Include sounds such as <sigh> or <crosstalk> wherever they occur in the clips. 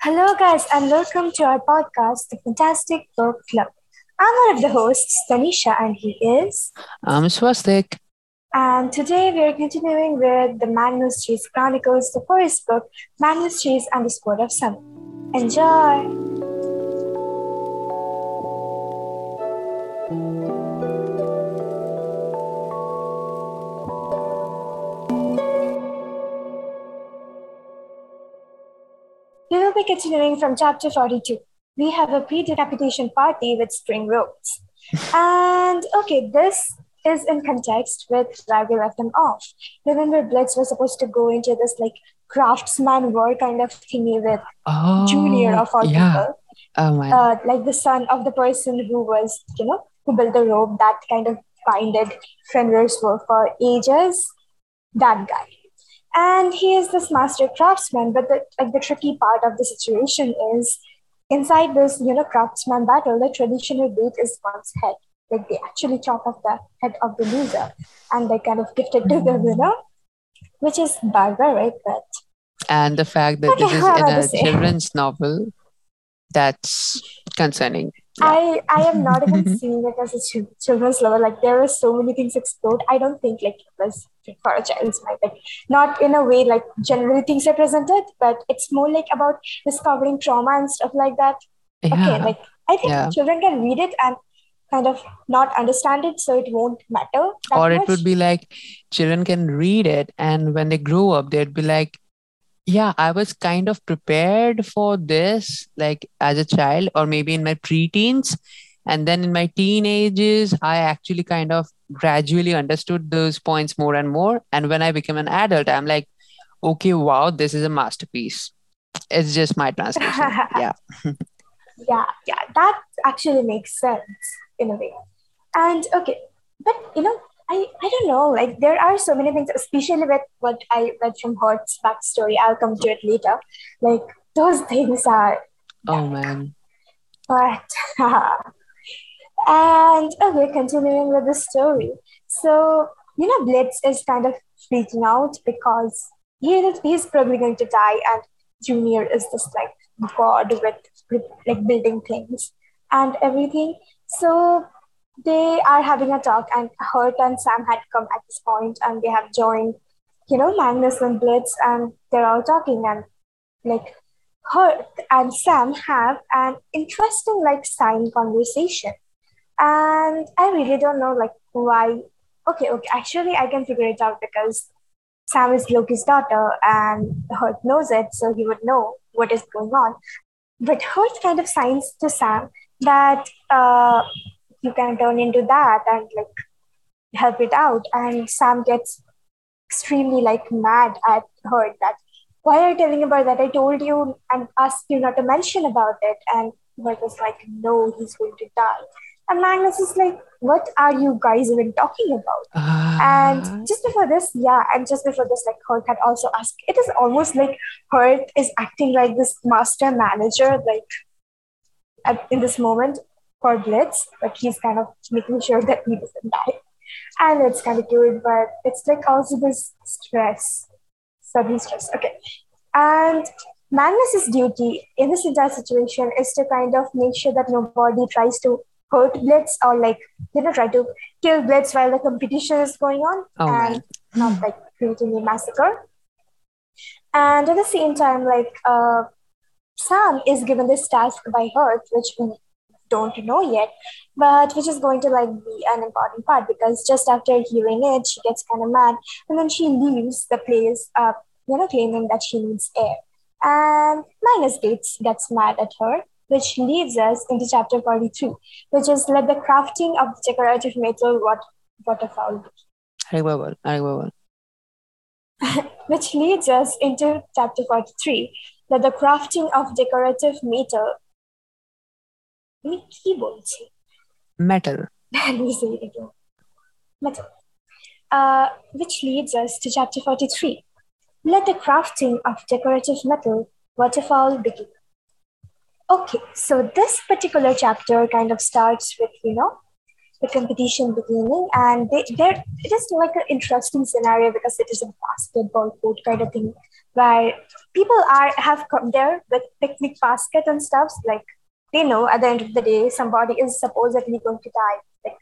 Hello, guys, and welcome to our podcast, The Fantastic Book Club. I'm one of the hosts, Tanisha, and he is. I'm Swastik. And today we are continuing with the Magnus Chase Chronicles, the first book, Magnus Chase and the Sword of Summer. Enjoy! Be continuing from chapter 42. We have a pre decapitation party with string ropes. and okay, this is in context with where we left them off. Remember, Blitz was supposed to go into this like craftsman war kind of thingy with Oh, Junior of all yeah. people, Oh man. uh, like the son of the person who was, you know, who built the rope that kind of binded Fenris Wolf for ages. That guy. And he is this master craftsman, but the like the tricky part of the situation is inside this, you know, craftsman battle, the traditional bait is one's head. Like they actually chop off the head of the loser and they kind of gift it to the winner, which is barbaric, but and the fact that this is in a children's novel, that's concerning. I I am not even <laughs> seeing it as a children's novel. Like there are so many things explored. I don't think like it was for a child's mind. Like not in a way like generally things are presented, but it's more like about discovering trauma and stuff like that. Yeah. Okay, like I think Yeah. children can read it and kind of not understand it, so it won't matter. or it much. would be like children can read it and when they grow up they'd be like yeah i was kind of prepared for this like as a child or maybe in my preteens and then in my teenagers i actually kind of gradually understood those points more and more and when i became an adult i'm like okay wow this is a masterpiece it's just my translation <laughs> yeah yeah, yeah, that actually makes sense in a way. And okay, but you know, I, I don't know, like there are so many things, especially with what I read from Hearth's backstory. I'll come to it later. Like those things are, oh man <laughs> but <laughs> and oh, okay, continuing with the story. So you know, Blitz is kind of freaking out because he he's probably going to die, and Junior is just like god with, with like building things and everything. So they are having a talk, and Hearth and Sam had come at this point, and they have joined, you know, Magnus and Blitz, and they're all talking, and like Hearth and Sam have an interesting like sign conversation, and I really don't know like why. Okay, okay, actually, I can figure it out because Sam is Loki's daughter, and Hearth knows it, so he would know what is going on. But Hearth kind of signs to Sam that uh, you can turn into that and like help it out. And Sam gets extremely like mad at Hearth that why are you telling about that? I told you and asked you not to mention about it. And Hearth was like, no, he's going to die. And Magnus is like, what are you guys even talking about? Ah, And just before this, yeah, and just before this, like Hearth had also asked, it is almost like Hearth is acting like this master manager, like at, in this moment for Blitz, like he's kind of making sure that he doesn't die. And it's kind of cute, but it's like also this stress, sudden stress. Okay. And Magnus's duty in this entire situation is to kind of make sure that nobody tries to hurt Blitz or like, you know, try to kill Blitz while the competition is going on Oh, and man. not like creating a massacre. And at the same time, like uh, Sam is given this task by Hearth, which we don't know yet, but which is going to like be an important part because just after hearing it, she gets kind of mad, and then she leaves the place, uh, you know, claiming that she needs air. And Minus Gates gets mad at her, which leads us into chapter 43, which is let the crafting of decorative metal what waterfowl be. which leads us into chapter 43, let the crafting of decorative metal. Metal. <laughs> Let me say it again. Metal. Uh, which leads us to chapter 43. Let the crafting of decorative metal waterfall begin okay so this particular chapter kind of starts with you know the competition beginning, and they, they're, it is like an interesting scenario because it is a basketball court kind of thing, where people are have come there with picnic basket and stuff. Like they know at the end of the day, somebody is supposedly going to die, like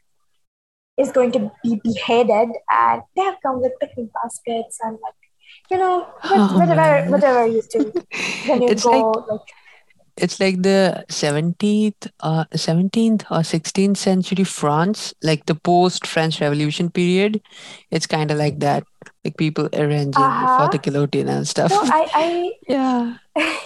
is going to be beheaded, and they have come with picnic baskets and like you know Oh, whatever man. whatever you do when you <laughs> It's go like like it's like the 17th uh 17th or 16th century France, like the post French Revolution period. It's kind of like that. Like people arranging for uh-huh the guillotine and stuff. so I Yeah. I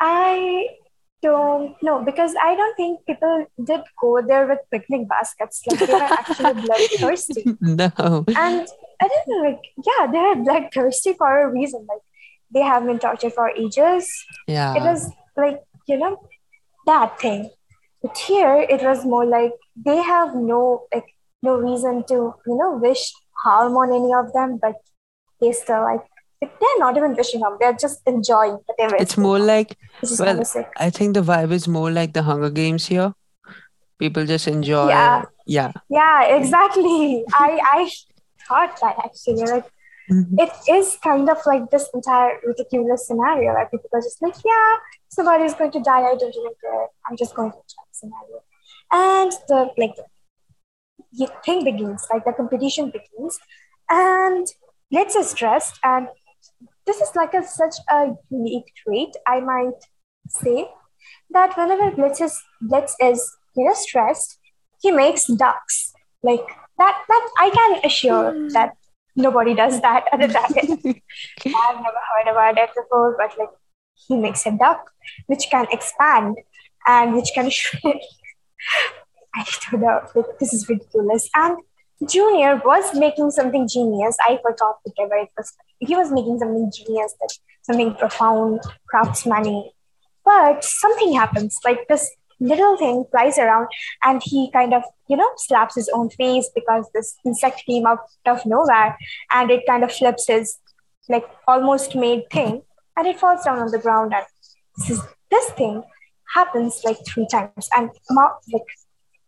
I <laughs> <laughs> don't know because I don't think people did go there with picnic baskets. Like they were actually <laughs> bloodthirsty. No. And I don't know, like, yeah, they are bloodthirsty for a reason. Like they have been tortured for ages. Yeah. It was like, you know, that thing. But here it was more like they have no like no reason to, you know, wish harm on any of them, but they still like they're not even wishing harm, they're just enjoying whatever It's more on. like, Which is kind well. I think the vibe is more like the Hunger Games here. People just enjoy, Yeah. yeah. Yeah, <laughs> exactly. I I thought that actually. Like Mhm. it is kind of like this entire ridiculous scenario where people are just like, yeah, somebody is going to die. I don't even care. I'm just going to try the scenario. And the like the thing begins, like the competition begins, and Blitz is stressed, and this is like a such a unique trait, I might say, that whenever Blitz is Blitz is you know stressed, he makes ducks. Like that that I can assure that nobody does that at the <laughs> dragon. I've never heard about it before, but like he makes a duck which can expand and which can <laughs> shrink. I don't know. Like, this is ridiculous. And Junior was making something genius. I forgot whatever it was. He was making something genius, that something profound, craftsmanly. But something happens. Like this little thing flies around, and he kind of, you know, slaps his own face because this insect came out of nowhere, and it kind of flips his like almost made thing, and it falls down on the ground. And this, is, this thing happens like three times, and like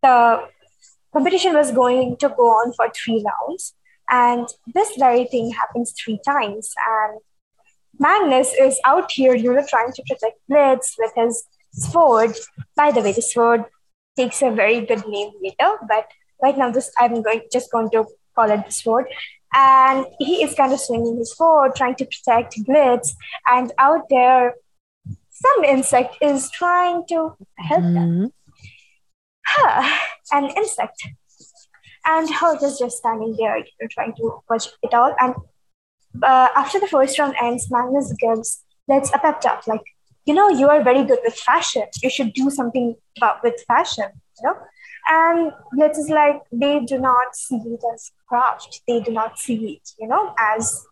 the competition was going to go on for three rounds, and this very thing happens three times, and Magnus is out here, you know, trying to protect Blitz with his sword. By the way, the sword takes a very good name later, but right now, this I'm going just going to call it the sword. And he is kind of swinging his sword, trying to protect Blitz, and out there, some insect is trying to help them. Mhm. Huh, an insect. And Hulk is just standing there, you know, trying to watch it all. And uh, after the first round ends, Magnus gives Blitz a pep talk, like, you know, you are very good with fashion. You should do something about with fashion, you know? And is like, they do not see it as craft. They do not see it, you know, as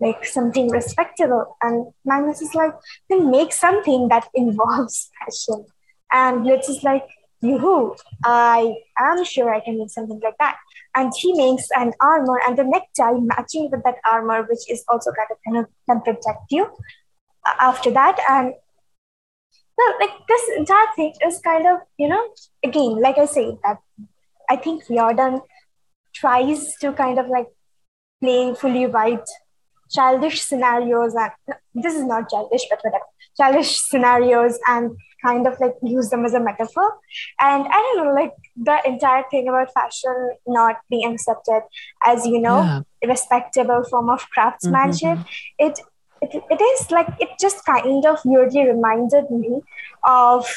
like something respectable. And Magnus is like, then make something that <laughs> involves fashion. And Blitz is like, yoo I am sure I can make something like that. And he makes an armor and the necktie matching with that armor, which is also kind of kind of can protect you uh, after that. And well, like this entire thing is kind of, you know, again, like I say, that I think Riordan tries to kind of like play fully right childish scenarios and this is not childish but whatever childish scenarios and kind of like use them as a metaphor and i don't know like the entire thing about fashion not being accepted as you know Yeah. respectable form of craftsmanship Mhm. it, it it is like it just kind of weirdly reminded me of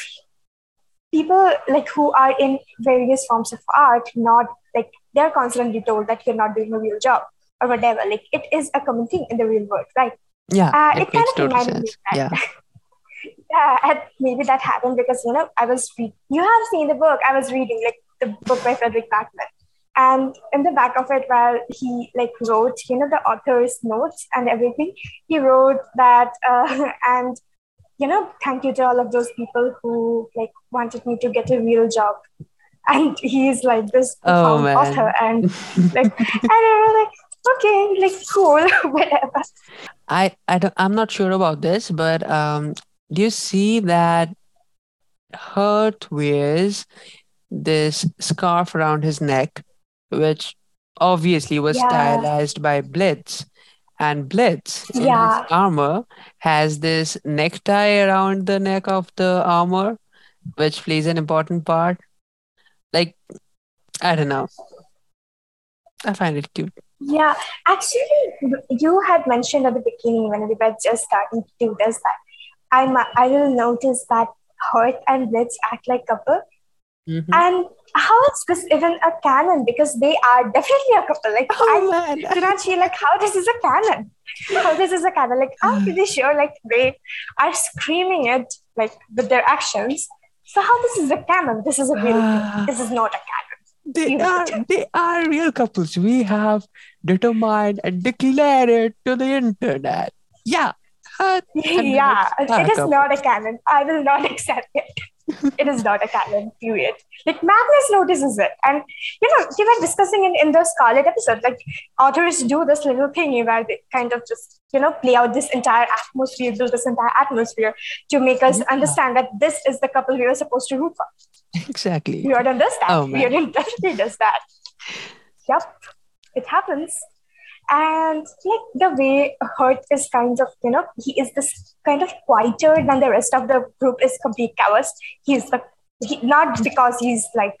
people like who are in various forms of art not like they're constantly told that you're not doing a real job or whatever like it is a common thing in the real world right Yeah, uh, it it kind of reminded me sense. of that Yeah. <laughs> yeah and maybe that happened because you know i was re- you have seen the book i was reading like the book by Fredrik Backman. And in the back of it while he like wrote you know the author's notes and everything. He wrote that uh, <laughs> and you know thank you to all of those people who like wanted me to get a real job. And he's like this Oh, author and <laughs> like and I was like okay like cool <laughs> whatever. I, I don't, I'm not sure about this, but um, do you see that Hearth wears this scarf around his neck, which obviously was Yeah, stylized by Blitz. And Blitz in his armor has this necktie around the neck of the armor, which plays an important part. Like, I don't know. I find it cute. yeah. Actually, you had mentioned at the beginning when we were just starting to do this that I I will notice that Hearth and Blitz act like a couple, hmm and how is this even a canon? Because they are definitely a couple. Like Oh I man. do not feel like how this is a canon. How this is a canon. Like I'm pretty sure like they are screaming it like with their actions. So how this is a canon? This is a real. <sighs> This is not a canon. They are it. they are real couples. We have determined and declared it to the internet. Yeah. <laughs> Uh, Yeah, it is not a canon. I will not <laughs> accept it. It is not a canon, period. Like Magnus notices it. And you know, we were discussing in, in the Scarlet episode, like authors do this little thing where they kind of just, you know, play out this entire atmosphere, build this entire atmosphere to make us Yeah. understand that this is the couple we are supposed to root for. Exactly. Weird does oh, <laughs> that. Oh, man. Weird definitely does that. Yep, it happens. And like the way Hearth is kind of, you know, he is this kind of quieter than the rest of the group is complete cowards. He's the he, not because he's like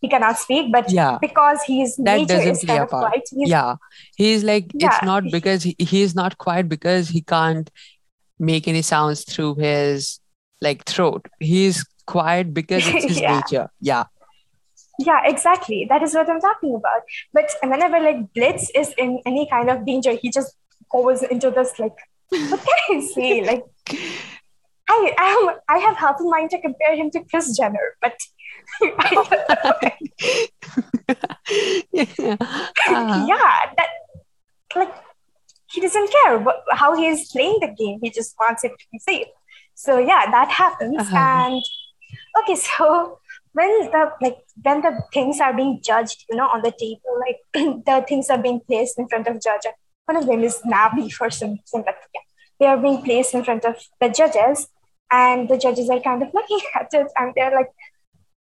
he cannot speak, but Yeah. because his That nature doesn't is play kind a of part. quiet. He's, Yeah. He's like Yeah. it's not because he, he's not quiet because he can't make any sounds through his like throat. He's quiet because it's his <laughs> Yeah. nature. Yeah. Yeah, exactly. That is what I'm talking about. But whenever like Blitz is in any kind of danger, he just goes into this like, what can I say? <laughs> Like, I am I have half a mind to compare him to Kris Jenner, but <laughs> <laughs> yeah. Ah. yeah, that like he doesn't care what, how he is playing the game. He just wants it to be safe. So yeah, that happens. Uh-huh. And okay, so when the like when the things are being judged, you know, on the table, like <clears throat> the things are being placed in front of judge. One of them is Nabi for some yeah, they are being placed in front of the judges, and the judges are kind of <laughs> looking at it, and they're like,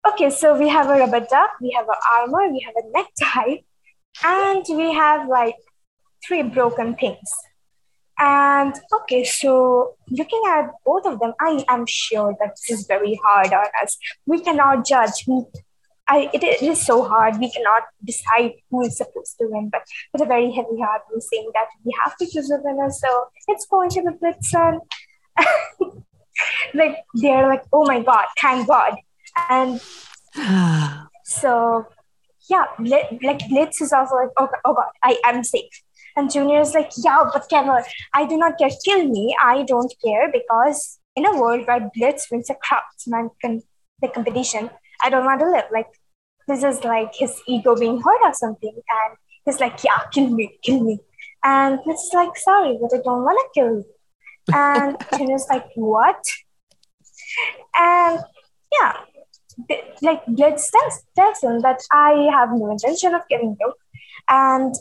okay, so we have a rubber duck, we have an armor, we have a necktie, and we have like three broken things. And okay, so looking at both of them, I am sure that this is very hard on us. We cannot judge. We, I, it, it is so hard. We cannot decide who is supposed to win, but with a very heavy heart, we're saying that we have to choose a winner. So it's going to be Blitzen. <laughs> like they're like, oh my god, thank God. And <sighs> so yeah, like Blitz is also like, oh, oh god, I am safe. And Junior is like, yeah, whatever. I do not care. Kill me. I don't care because in a world where Blitz wins a craftsman con- the competition, I don't want to live. Like this is like his ego being hurt or something. And he's like, yeah, kill me, kill me. And Blitz is like, sorry, but I don't want to kill you. And <laughs> Junior's like, what? And yeah, like Blitz tells, tells him that I have no intention of killing you. And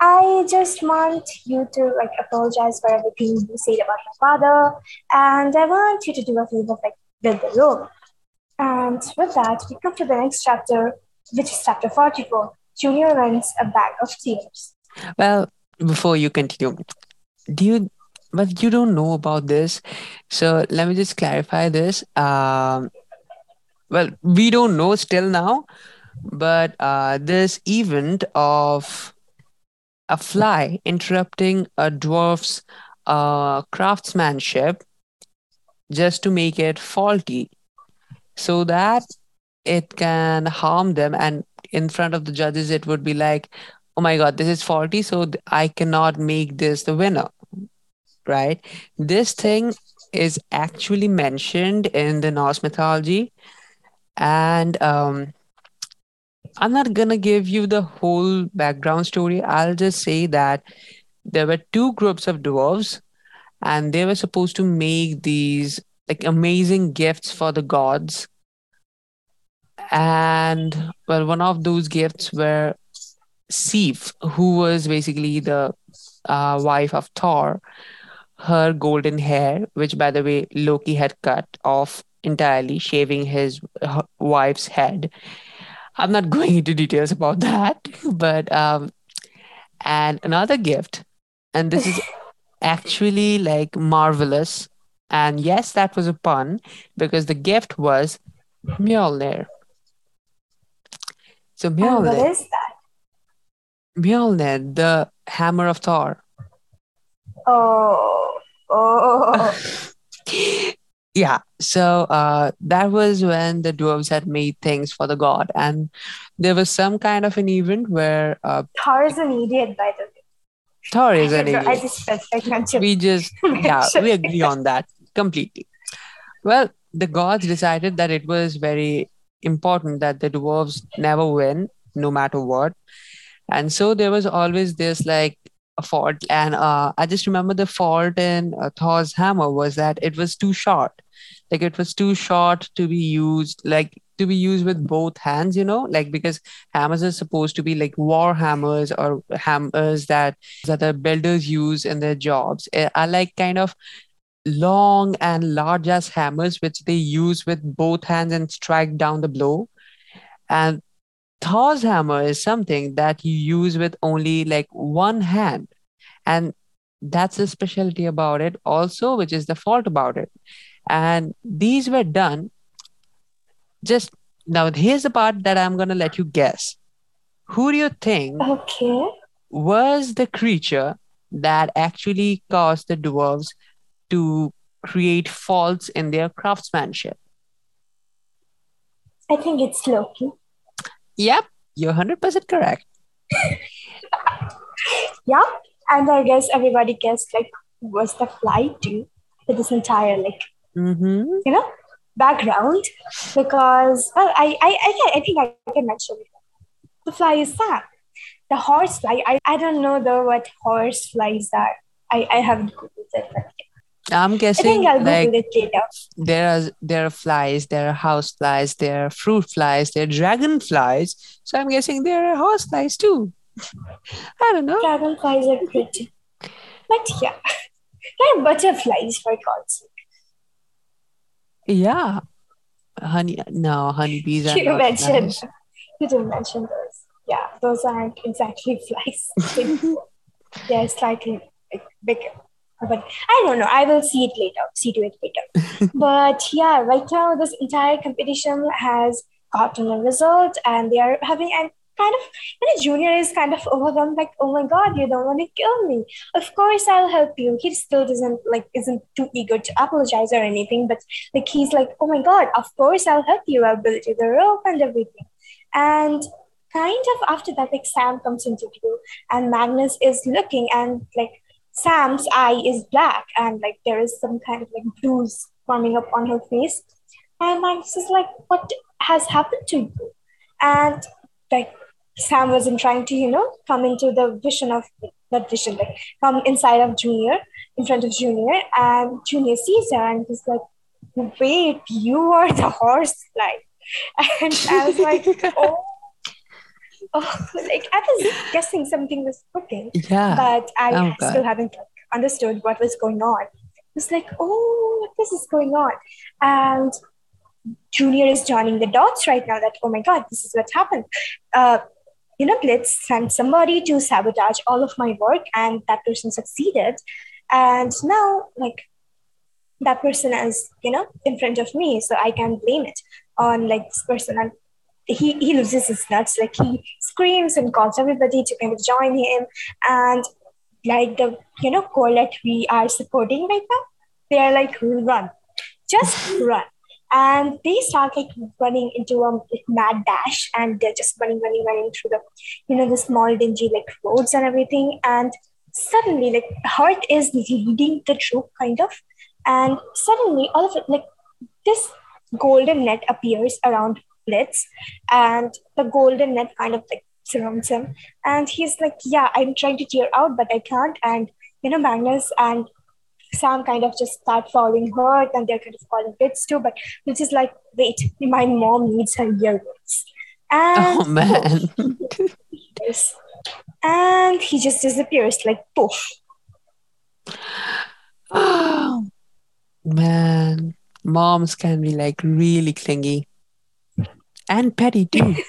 I just want you to like apologize for everything you said about my father, and I want you to do a favor like build the room. And with that, we come to the next chapter, which is chapter 44. Junior wins a bag of tears. Well, before you continue, do you but you don't know about this. So let me just clarify this. Um well, we don't know still now, but uh this event of a fly interrupting a dwarf's uh craftsmanship just to make it faulty so that it can harm them. And in front of the judges it would be like oh my god this is faulty so i cannot make this the winner right? This thing is actually mentioned in the norse mythology. And um i'm not gonna give you the whole background story i'll just say that there were two groups of dwarves and they were supposed to make these like amazing gifts for the gods and well one of those gifts were Sif, who was basically the uh, wife of Thor, her golden hair, which by the way Loki had cut off entirely, shaving his wife's head. I'm not going into details about that, but um, and another gift, and this is actually like marvelous. And yes, that was a pun because the gift was Mjolnir. So And what Mjolnir, is that? Mjolnir, the hammer of Thor. Oh, oh, <laughs> yeah. So uh, that was when the dwarves had made things for the god. And there was some kind of an event where uh, Thor is an idiot, by the way. thor I is an know. I idiot. just felt we just <laughs> yeah we agree on that completely. Well the gods decided that it was very important that the dwarves never win no matter what. And so there was always this like a fault. And uh, i just remember the fault in uh, thor's hammer was that it was too short like it was too short to be used like to be used with both hands you know like because hammers are supposed to be like war hammers or hammers that that the builders use in their jobs eh, are like kind of long and large as hammers which they use with both hands and strike down the blow and Thor's hammer is something that you use with only like one hand. And that's the specialty about it, also, which is the fault about it. And these were done just now. Here's the part that I'm going to let you guess. Who do you think Okay. was the creature that actually caused the dwarves to create faults in their craftsmanship? I think it's Loki. Yep, you're 100% correct. <laughs> Yeah. And I guess everybody guessed like who was the fly too with this entire like Mm-hmm. you know background because well I I I, I think I can mention it. The fly is Sam. The horse fly. I, I don't know though what horse flies are. I, I haven't googled it, but I'm I guessing think I'll like Google it later. there are there are flies, there are house flies, there are fruit flies, there are dragonflies. So I'm guessing there are horse flies too. <laughs> I don't know. Dragonflies are pretty. But yeah. <laughs> They're butterflies for God's sake. Yeah. Honey no, honeybees are You mentioned flies. you didn't mention those. Yeah, those aren't exactly <laughs> flies. <laughs> They're slightly bigger. But I don't know. I will see it later. See to it later. <laughs> but yeah, right now this entire competition has gotten a result, and they are having and kind of know, Junior is kind of overwhelmed, like, oh my god, you don't want to kill me. Of course I'll help you. He still doesn't like isn't too eager to apologize or anything, but like he's like, oh my god, of course I'll help you. I'll build you the rope and everything. And kind of after that, like Sam comes into view, and Magnus is looking, and like Sam's eye is black, and like there is some kind of like bruise forming up on her face. And Magnus is like, what has happened to you? And like Sam wasn't trying to, you know, come into the vision of that vision, like come inside of Junior, in front of Junior, and Junior sees her and he's like, wait, you are the horsefly. <laughs> And I was like, <laughs> oh, oh, like I was guessing something was cooking, Yeah. but I Oh, still God. haven't like, understood what was going on. It's like, oh, this is going on. And Junior is joining the dots right now that, oh my God, this is what happened. Uh, you know, Blitz sent somebody to sabotage all of my work, and that person succeeded. And now, like, that person is, you know, in front of me, so I can blame it on like this person. And he, he loses his nuts, like he screams and calls everybody to kind of join him. And like the, you know, core that we are supporting right now, they are like, run, just run and they start like running into a mad dash and they're just running running running through the you know the small dingy like roads and everything. And suddenly like Hearth is leading the troop kind of. And suddenly all of it like this golden net appears around blitz. And the golden net kind of like surrounds him. And he's like yeah i'm trying to tear out but i can't. And you know magnus and Sam kind of just start following her, and they're kind of calling Blitz too. But which is like, wait, my mom needs her earrings. And Oh man. yes. and he just disappears like poof. Oh <gasps> man. moms can be like really clingy and petty too. <laughs>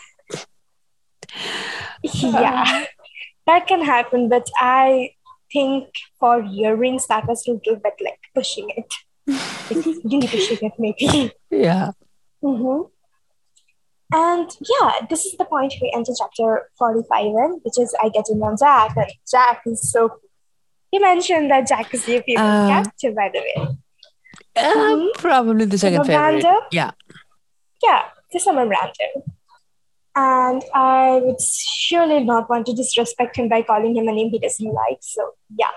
Yeah, that can happen, but I think for earrings that was a little bit like pushing it. <laughs> Really pushing it, maybe. yeah. hmm And yeah, this is the point we enter chapter 45 in, which is I get to know Jack, and Jack is so. You mentioned that Jack is your favorite Uh, character, by the way. Uh, Mhm. Probably the second favorite. Miranda? Yeah. Yeah, just summer random. And I would surely not want to disrespect him by calling him a name he doesn't like. So yeah,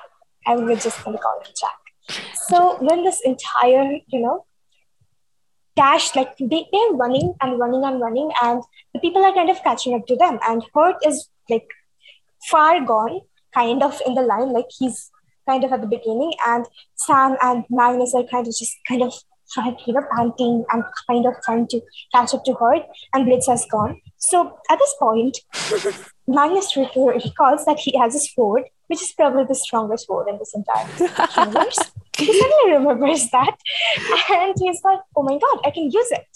I would just gonna call him Jack. So when this entire, you know, dash, like they, they're running and running and running, and the people are kind of catching up to them. And Hearth is like far gone, kind of in the line, like he's kind of at the beginning, and Sam and Magnus are kind of just kind of trying, you know, panting and kind of trying to catch up to Hearth, and Blitz has gone. So at this point, Magnus re- recalls that he has a sword, which is probably the strongest sword in this entire universe. <laughs> he suddenly remembers that, and he's like, "Oh my god, I can use it!"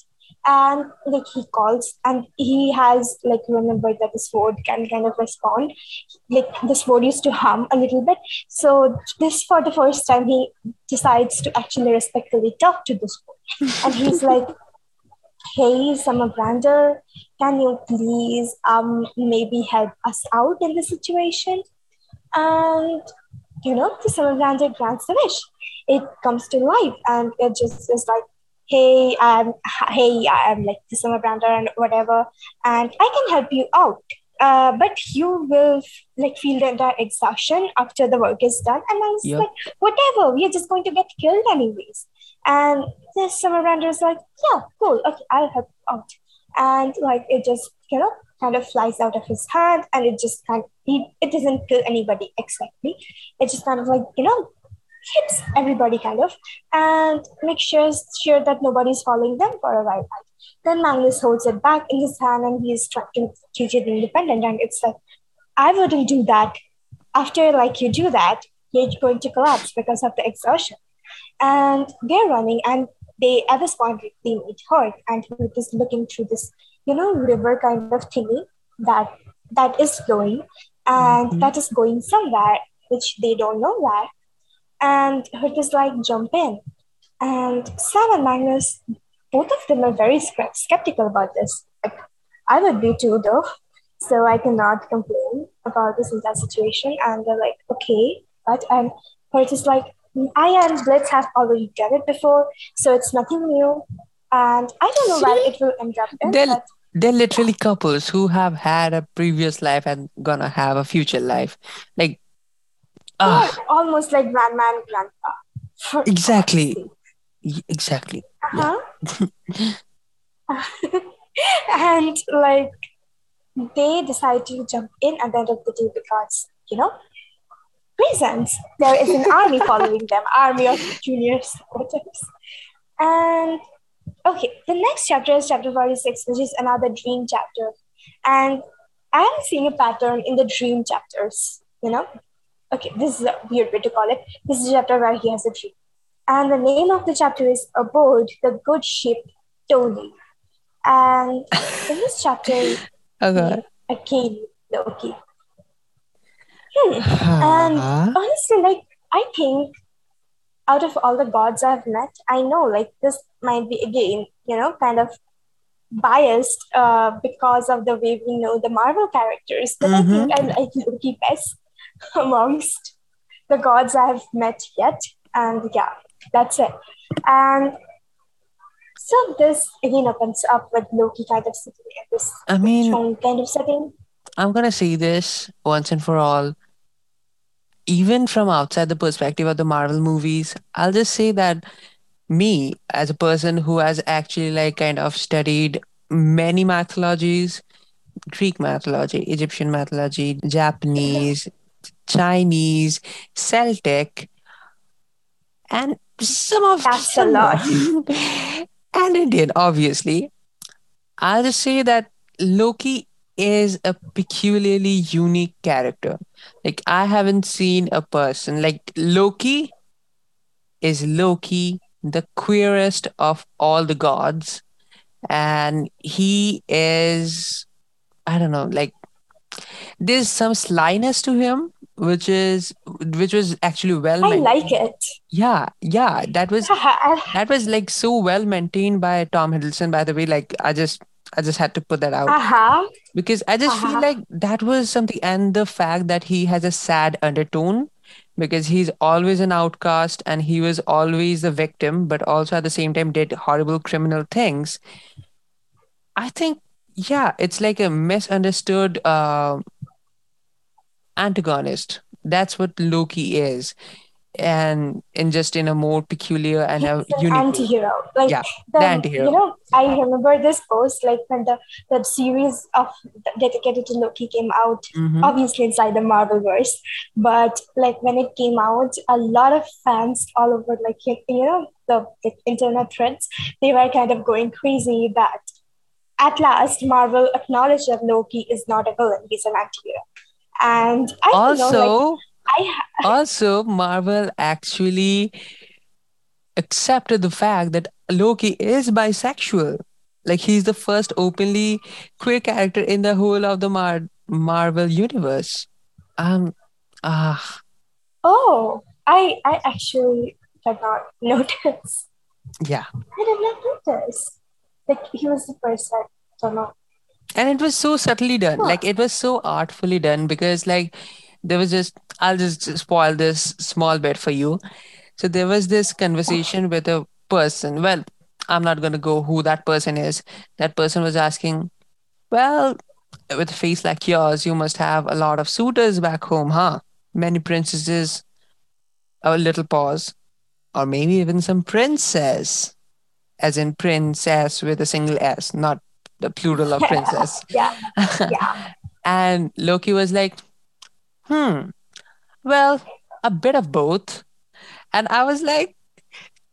And like he calls, and he has like remembered that the sword can kind of respond. Like the sword used to hum a little bit, so this for the first time he decides to actually respectfully talk to the sword, and he's like, "Hey, Sumarbrander, can you please um maybe help us out in this situation?" And you know, the Sumarbrander grants the wish. It comes to life, and it just is like, "Hey, I'm hey, I'm like the Sumarbrander and whatever, and I can help you out." Uh, but you will like feel the entire exhaustion after the work is done. And I was Yep. like, whatever, we are just going to get killed anyways. And this Sumarbrander is like, yeah, cool, okay, I'll help out. And like it just, you know, kind of flies out of his hand and it just kind of, he, it doesn't kill anybody exactly. It just kind of like, you know, hits everybody kind of and makes sure, sure that nobody's following them for a while. Then Magnus holds it back in his hand and he's trying to teach it independent. And it's like, I wouldn't do that. After like you do that, you're going to collapse because of the exhaustion. And they're running and they at this point they meet Hearth and he is looking through this, you know, river kind of thingy that that is flowing and Mhm. that is going somewhere, which they don't know where. And Hearth is like, jump in. And Sam and Magnus, both of them are very skeptical about this. Like, I would be too, though. So I cannot complain about this entire situation. And they're like, okay. But and Hearth is like, I and Blitz have already done it before, so it's nothing new. And I don't know where it will end up in. But They're literally couples who have had a previous life and gonna have a future life. Like, they're ah, almost like grandma and grandpa. Exactly. God's sake. y- exactly. Uh-huh. <laughs> and like they decide to jump in at the end of the day because you know reasons there is an army following them army of junior supporters and okay the next chapter is chapter 46 which is another dream chapter and i'm seeing a pattern in the dream chapters you know okay this is a weird way to call it this is a chapter where he has a dream and the name of the chapter is Aboard the Good Ship Tony. And in this chapter, <laughs> oh, Okay. again, Loki. Hmm. And Uh-huh. honestly, like, I think out of all the gods I've met, I know, like, this might be, again, you know, kind of biased uh, because of the way we know the Marvel characters. But I think I like Loki best <laughs> amongst the gods I've met yet. And yeah, that's it. And so this again opens up with Loki kind of sitting in this I mean, kind of setting. I'm gonna say this once and for all. Even from outside the perspective of the Marvel movies, I'll just say that me, as a person who has actually like kind of studied many mythologies, Greek mythology, Egyptian mythology, Japanese, Chinese, Celtic, and some of That's a lot. <laughs> and Indian, obviously. I'll just say that Loki is a peculiarly unique character. Like I haven't seen a person like Loki is Loki the queerest of all the gods. And he is, I don't know, like there's some slyness to him, which is which was actually well I like it. Yeah, yeah, that was <laughs> that was like so well maintained by Tom Hiddleston. By the way, like I just I just had to put that out uh-huh. because I just feel Uh-huh. like that was something, and the fact that he has a sad undertone because he's always an outcast and he was always a victim, but also at the same time did horrible criminal things. I think, yeah, it's like a misunderstood uh, antagonist. That's what Loki is, and in just in a more peculiar and a an unique. anti-hero. Like Yeah, the, the anti-hero. You know, I remember this post like when the, the series of dedicated to Loki came out, Mhm. obviously inside the marvel Marvelverse. But like when it came out, a lot of fans all over like you know the, the internet threads, they were kind of going crazy that at last Marvel acknowledged that Loki is not a villain; he's an anti-hero. And I don't know, like Also, I ha- also Marvel actually accepted the fact that Loki is bisexual. Like he's the first openly queer character in the whole of the Mar- Marvel universe. Um, ah, oh, I I actually did not <laughs> notice. yeah. I did not notice. Like he was the first. I don't know. And it was so subtly done. Huh. Like it was so artfully done because like there was just I'll just spoil this small bit for you. So there was this conversation with a person. Well, I'm not gonna go who that person is. That person was asking, Well, with a face like yours, you must have a lot of suitors back home, huh? Many princesses, a little pause, or maybe even some princess, as in princess with a single S, not the plural of <laughs> princess. Yeah, yeah. <laughs> and Loki was like, hmm, well, a bit of both. And I was like,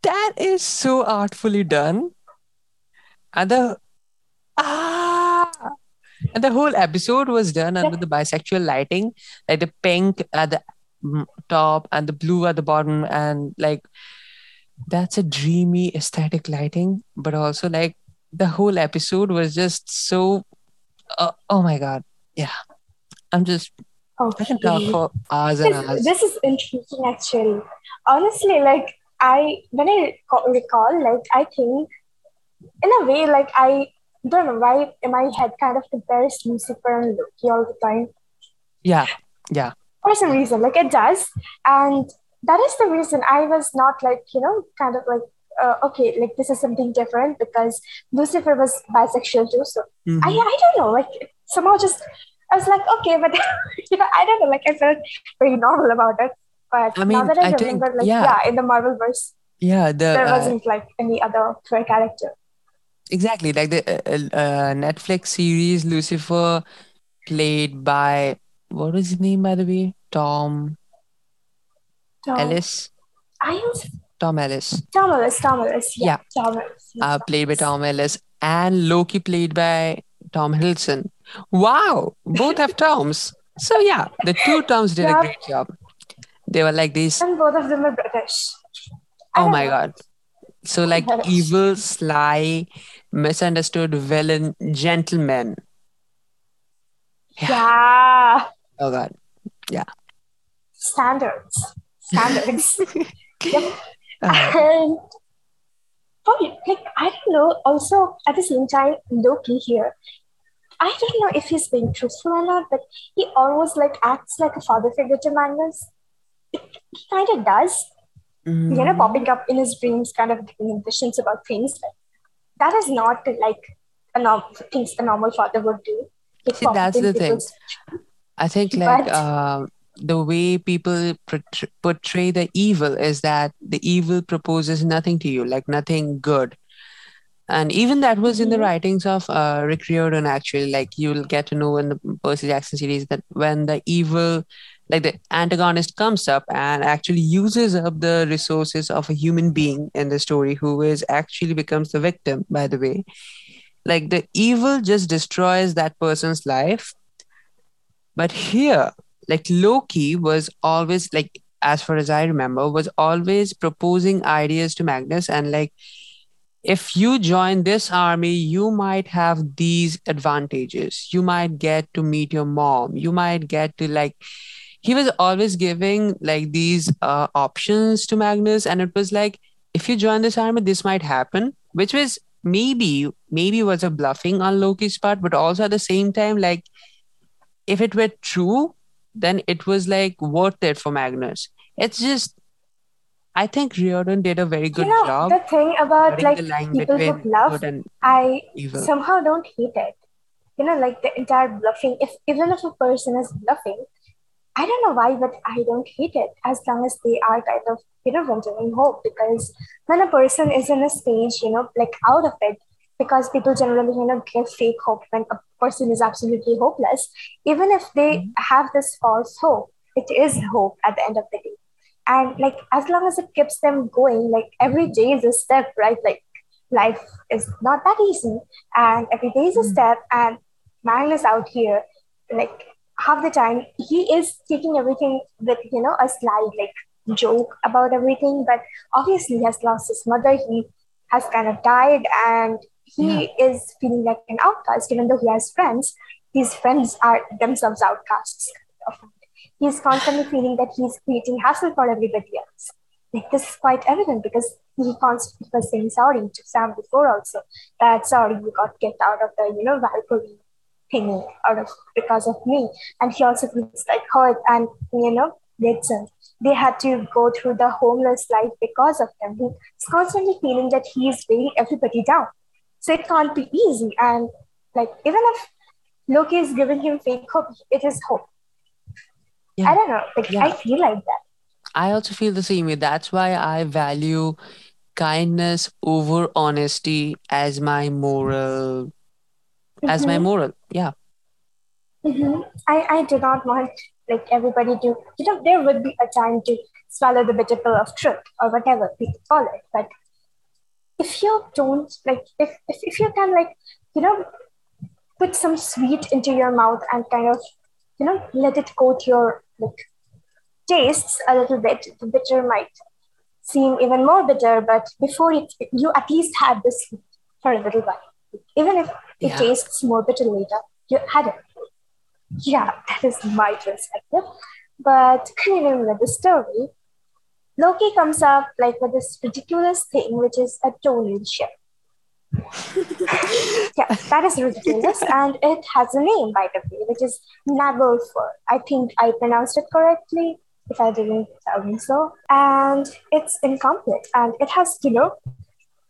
that is so artfully done. And the ah! And the whole episode was done under the bisexual lighting, like the pink at the top and the blue at the bottom, and like that's a dreamy aesthetic lighting, but also like the whole episode was just so uh, oh my god. Yeah. I'm just i can talk for hours and This, hours this is interesting, actually. Honestly, like I when I recall, like I think in a way, like I don't know why in my head kind of compares Lucifer and Loki all the time. yeah yeah for some reason like it does and that is the reason i was not like you know kind of like uh, okay like this is something different because lucifer was bisexual too so Mhm. I, I don't know like somehow just i was like okay but <laughs> you know i don't know like i felt very normal about it. But I now that i, I think- remember like yeah. yeah. in the marvel verse yeah the there uh, wasn't like any other queer character. Exactly like the uh, uh, uh, netflix series lucifer played by what was his name by the way? Tom so ellis? I was tom ellis. Tom ellis tom ellis yeah, Yeah. tom ellis uh, played by tom ellis. And loki played by tom hiddleston wow both have toms so yeah the two toms did Yeah. a great job they were like these and both of them are british Oh my know. God. So, like <laughs> evil, sly, misunderstood villain, gentleman. Yeah. yeah Oh God. Yeah. Standards. Standards. <laughs> Yep. Uh, and oh, like I don't know. Also, at the same time, Loki here. I don't know if he's being truthful or not, but he always like acts like a father figure to Magnus. He kind of does. You know, mm, popping up in his dreams, kind of giving him visions about things. That is not like a norm- things a normal father would do. See, that's the thing. I think <laughs> like But- uh, the way people portray the evil is that the evil proposes nothing to you, like nothing good. And even that was in the Mhm. writings of uh, Rick Riordan, actually. Like you'll get to know in the Percy Jackson series that when the evil, like the antagonist comes up and actually uses up the resources of a human being in the story who is actually becomes the victim, by the way. Like the evil just destroys that person's life. But here, like Loki was always like as far as I remember, was always proposing ideas to Magnus and like, if you join this army, you might have these advantages. You might get to meet your mom. You might get to like, he was always giving like these uh, options to Magnus, and it was like, if you join this army, this might happen, which was maybe maybe was a bluffing on Loki's part, but also at the same time, like if it were true, then it was like worth it for Magnus. It's just I think Riordan did a very good you know, job. The thing about like the line people who bluff, I evil. somehow don't hate it. You know, like the entire bluffing. If even if a person is bluffing, I don't know why, but I don't hate it as long as they are kind of you know venturing hope. Because when a person is in a stage, you know, like out of it, because people generally you know give fake hope when a person is absolutely hopeless. Even if they Mhm. have this false hope, it is hope at the end of the day. And like as long as it keeps them going, like every day is a step, right? Like life is not that easy. And every day is a Mm. step and Magnus out here like half the time he is taking everything with you know a slight like joke about everything. But obviously he has lost his mother. He has kind of died and he is feeling like an outcast even though he has friends. His friends are themselves outcasts he's constantly feeling that he's creating hassle for everybody else. Like this is quite evident because he constantly was saying sorry to Sam before also. That sorry you got kicked out of the you know Valkyrie thingy out of because of me. And he also feels like Hearth and you know Blitzen they had to go through the homeless life because of him he's constantly feeling that he's weighing everybody down. So it can't be easy. And like even if Loki is giving him fake hope it is hope Yeah. I don't know like Yeah. I feel like that I also feel the same way. That's why I value kindness over honesty as my moral as my Mhm. moral. Yeah. hmm I, I do not want like everybody to you know there would be a time to swallow the bitter pill of truth or whatever people call it but if you don't like if, if, if you can like you know put some sweet into your mouth and kind of you know let it coat your like tastes a little bit the bitter might seem even more bitter but before it you at least had this for a little while even if it Yeah. tastes more bitter later you had it yeah, that is my perspective. But continuing with the story, Loki comes up like with this ridiculous thing, which is a tonal ship. <laughs> yeah, that is ridiculous, and it has a name, by the way, which is Naglfar. I think I pronounced it correctly. If I didn't, tell me so. And it's incomplete, and it has, you know,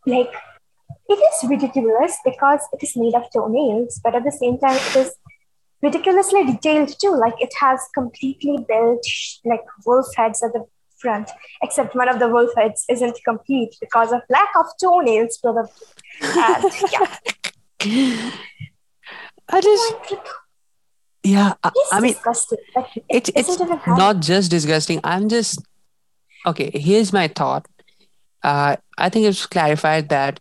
like it is ridiculous because it is made of toenails, but at the same time, it is ridiculously detailed too. Like it has completely built like wolf heads at the front, except one of the wolf heads isn't complete because of lack of toenails, probably. And yeah, I just yeah. I, I mean, disgusting. It it's it's isn't even happy. not just disgusting. I'm just okay. Here's my thought. Uh, I think it's clarified that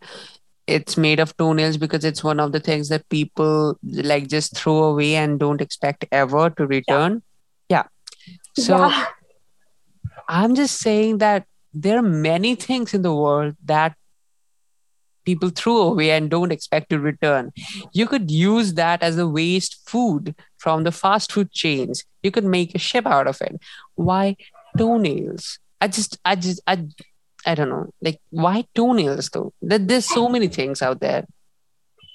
it's made of toenails because it's one of the things that people like just throw away and don't expect ever to return. Yeah. So yeah, I'm just saying that there are many things in the world that people throw away and don't expect to return. You could use that as a waste food from the fast food chains. You could make a ship out of it. Why toenails? I just, I just, I, I don't know. Like, why toenails though? There- There's so many things out there.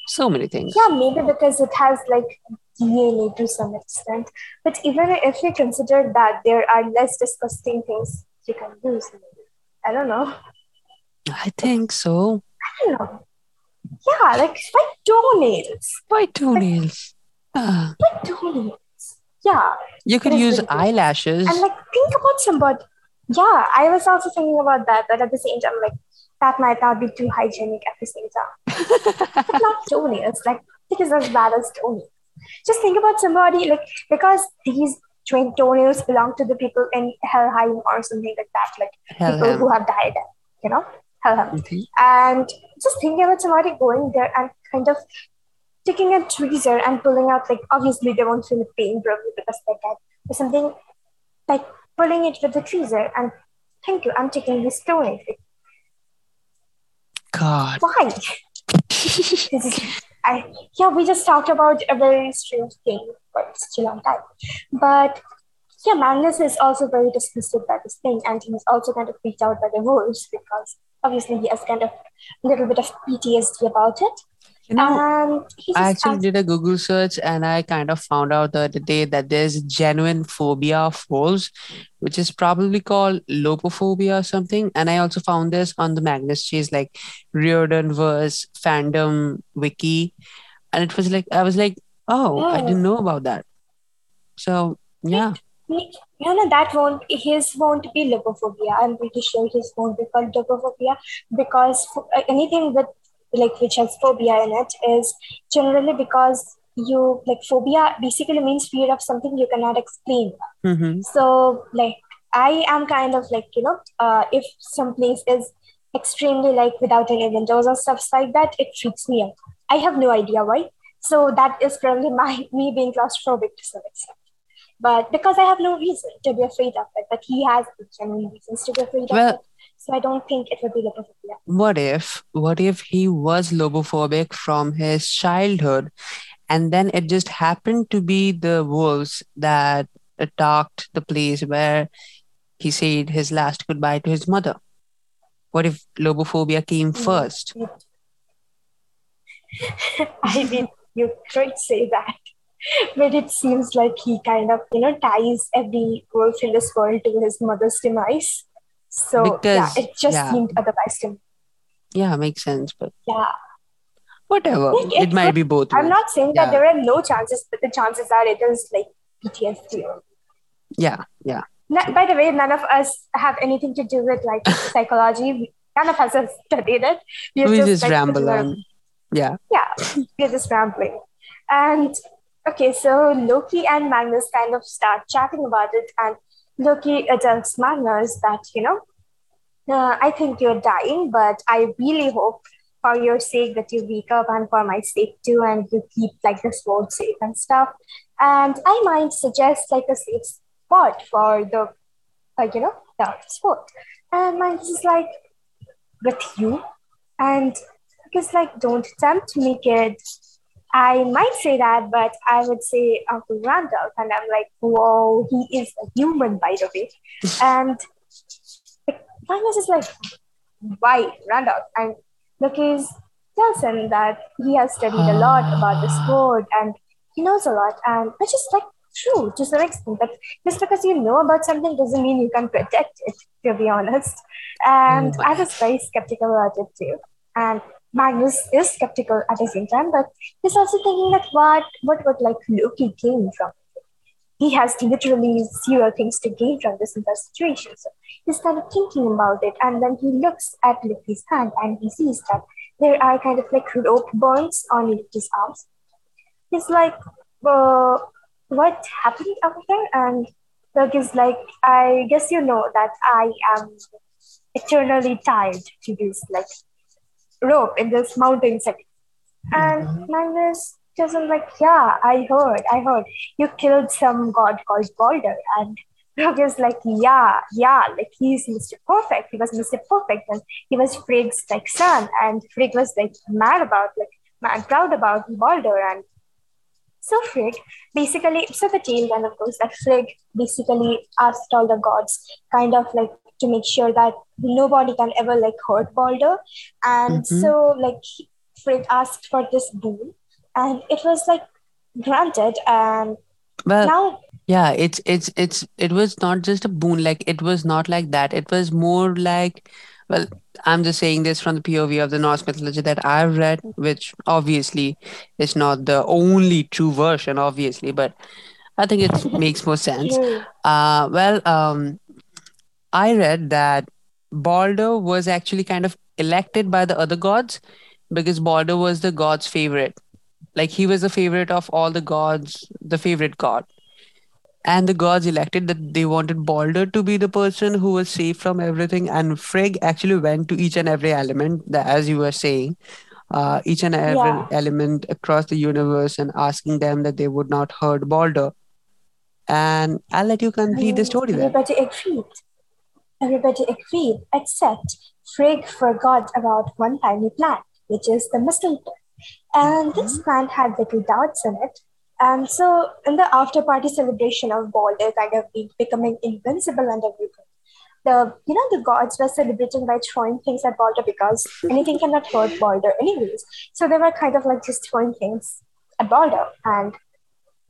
So many things. yeah, maybe because it has like DNA to some extent. But even if we consider that, there are less disgusting things you can use. Maybe. I don't know. I think so. I don't know. Yeah, like like toenails. Why toenails? Like ah. toenails. Yeah. you could use ridiculous. eyelashes. And like think about somebody. Yeah, I was also thinking about that, but at the same time, like that might not be too hygienic at the same time. <laughs> But not toenails. Like it is as bad as toenails. Just think about somebody like because these twin toenails belong to the people in Helheim or something like that, like Hell, people who have died, you know, Helheim. Mhm. And just thinking about somebody going there and kind of taking a tweezer and pulling out, like, obviously they won't feel the pain probably because they're dead, or something like pulling it with the tweezer and thank you, I'm taking this stone. God. Why? <laughs> I, yeah, we just talked about a very strange thing for such a long time. But yeah, Magnus is also very disgusted by this thing, and he's also kind of freaked out by the wolves because obviously he has kind of a little bit of PTSD about it. You know, And I actually did a Google search and I kind of found out the other day that there's genuine phobia of wolves, which is probably called lopophobia or something. And I also found this on the Magnus Chase, like Riordan verse fandom wiki. And it was like, I was like, oh, I didn't know about that. So, yeah. "Me- no, no, that won't, his won't be lobophobia. I'm pretty sure his won't be called lobophobia because uh, anything with like which has phobia in it is generally because you like phobia basically means fear of something you cannot explain. hmm So, like, I am kind of like, you know, uh, if some place is extremely like without any windows or stuff like that, it freaks me out. I have no idea why. So that is probably <laughs> my me being claustrophobic to some extent. But because I have no reason to be afraid of it, but he has genuine reasons to be afraid Well- of it. So I don't think it would be lobophobia. What if, what if he was lobophobic from his childhood and then it just happened to be the wolves that attacked the place where he said his last goodbye to his mother? What if lobophobia came Mm. first? <laughs> I mean, you could say that. But it seems like he kind of, you know, ties every wolf in this world to his mother's demise. So yeah, it just yeah. seemed otherwise to me. Yeah, makes sense, but Yeah. whatever. Like, It it might be both I'm ways. not saying Yeah. that there are no chances, but the chances are it is like PTSD. Yeah, yeah. N- by the way, none of us have anything to do with like <laughs> psychology. We- None of us have studied it. We, We just like, ramble on. Yeah. yeah, <laughs> we're just rambling. And okay, so Loki and Magnus kind of start chatting about it, and Loki tells Magnus that, you know, uh, I think you're dying, but I really hope for your sake that you wake up and for my sake too, and you keep like this world safe and stuff. And I might suggest like a safe spot for the, uh, you know, the sport. And Magnus is like, with you? And because like don't tempt me kid i might say that but i would say uncle randolph and i'm like whoa he is a human by the way. <laughs> And like, Magnus is just like why randolph and Loki tells him that he has studied a lot about the ah. sport and he knows a lot and which is like true to some extent. But just because you know about something doesn't mean you can protect it to be honest. Oh and Oh i was very skeptical about it too. And Magnus is skeptical at the same time, but he's also thinking that what what would like Loki gain from it? He has literally zero things to gain from this entire situation. So kind of thinking about it, and then he looks at Loki's hand and he sees that there are kind of like rope burns on Loki's arms. He's like, well, what happened over there? And Loki's like, I guess you know that I am eternally tied to this like rope in this mountain setting. And Magnus tells him like, yeah, I heard, I heard you killed some god called Balder. And Rogue is like, yeah, yeah, like he's Mr. Perfect. He was Mr. Perfect, and he was Frigg's like son, and Frigg was like mad about, like, mad proud about Balder. And so Frigg basically, so the tale then of course that Frigg basically asked all the gods, kind of like to make sure that nobody can ever like hurt Balder. And Mhm. so like Frigg asked for this boon, and it was like granted. And Well, now, yeah, it's it's it's it was not just a boon, like it was not like that. It was more like, well, I'm just saying this from the POV of the Norse mythology that I've read, which obviously is not the only true version, obviously, but I think it <laughs> makes more sense. Uh, well, um, I read that Balder was actually kind of elected by the other gods because Balder was the god's favorite. Like he was the favorite of all the gods, the favorite god. And the gods elected that they wanted Balder to be the person who was safe from everything. And Frigg actually went to each and every element, that, as you were saying, uh, each and every Yeah. element across the universe and asking them that they would not hurt Balder. And I'll let you complete the story then. Everybody agreed. Except Frigg forgot about one tiny plant, which is the mistletoe. And this Mm-hmm. plant had little doubts in it. And so, in the after party celebration of Balder kind of becoming invincible and everything, the you know the gods were celebrating by throwing things at Balder because <laughs> anything cannot hurt Balder anyways. So they were kind of like just throwing things at Balder, and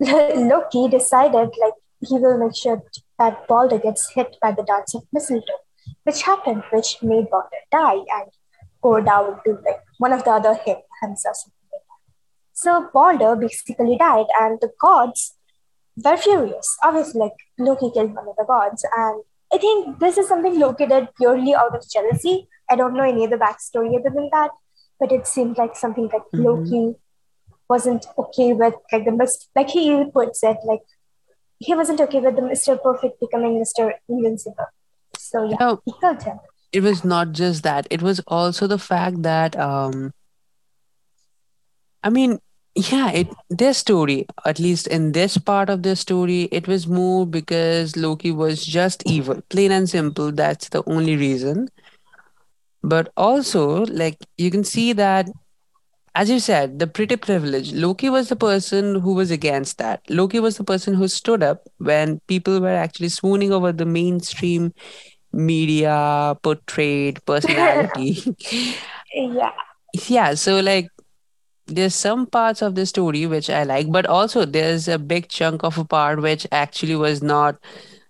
<laughs> Loki decided like he will make sure that Balder gets hit by the darts of mistletoe, which happened, which made Balder die and go down to like one of the other him himself. something like that. So Balder basically died, and the gods were furious. Obviously, like Loki killed one of the gods, and I think this is something Loki did purely out of jealousy. I don't know any other backstory other than that, but it seemed like something that Mhm. Loki wasn't okay with, like the mis- like he puts it, like he wasn't okay with the Mister Perfect becoming Mister Invincible. So yeah, No, he killed him. it was not just that. It was also the fact that um I mean, yeah, it their story, at least in this part of their story, it was more because Loki was just evil, plain and simple. That's the only reason. But also, like you can see that, as you said, the pretty privilege. Loki was the person who was against that. Loki was the person who stood up when people were actually swooning over the mainstream media portrayed <laughs> personality. Yeah, yeah, so like there's some parts of the story which I like, but also there's a big chunk of a part which actually was not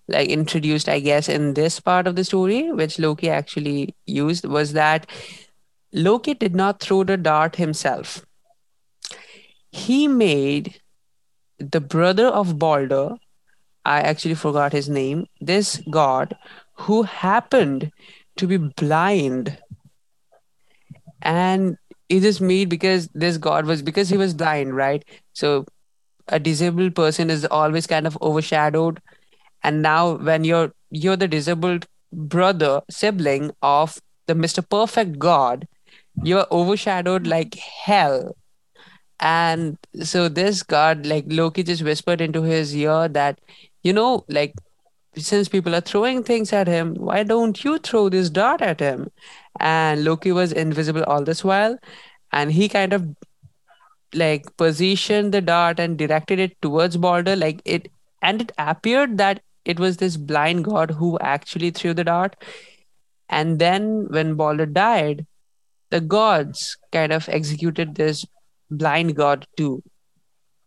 like introduced, I guess, in this part of the story, which Loki actually used was that Loki did not throw the dart himself. He made the brother of Balder, I actually forgot his name, this god who happened to be blind. And it is made because this god was because he was blind right? So a disabled person is always kind of overshadowed. And now when you're you're the disabled brother sibling of the mr perfect god you're overshadowed like hell and so this god like loki just whispered into his ear that you know like since people are throwing things at him why don't you throw this dart at him and loki was invisible all this while and he kind of like positioned the dart and directed it towards Balder. Like it, and it appeared that it was this blind god who actually threw the dart. And then when Balder died, the gods kind of executed this blind god too.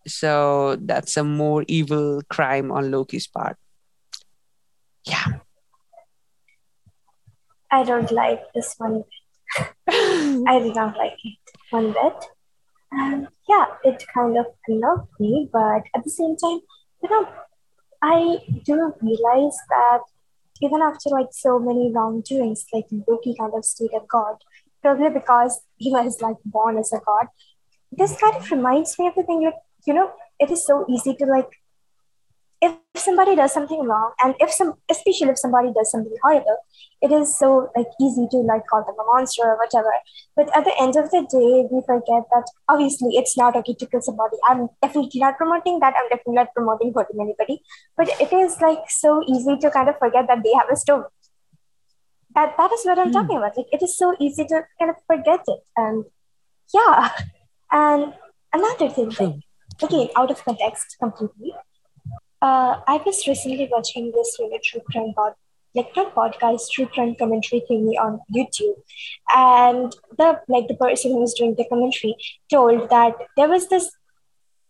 So that's a more evil crime on Loki's part. Yeah. I don't like this one. <laughs> I did not like it one bit. And yeah, it kind of annoyed me, but at the same time, you know, I do realize that even after like so many wrongdoings, like Loki kind of stayed a god, probably because he was like born as a god. This kind of reminds me of the thing like, you know, it is so easy to like if somebody does something wrong and if some especially if somebody does something horrible it is so like easy to like call them a monster or whatever. But at the end of the day we forget that obviously it's not okay to kill somebody. I'm definitely not promoting that. I'm definitely not promoting hurting anybody. But it is like so easy to kind of forget that they have a story that that is what i'm Hmm. talking about. Like it is so easy to kind of forget it. And yeah. <laughs> And another thing like, again out of context completely uh, I was recently watching this really true crime pod, like not podcast, true crime commentary thingy on YouTube, and the like the person who was doing the commentary told that there was this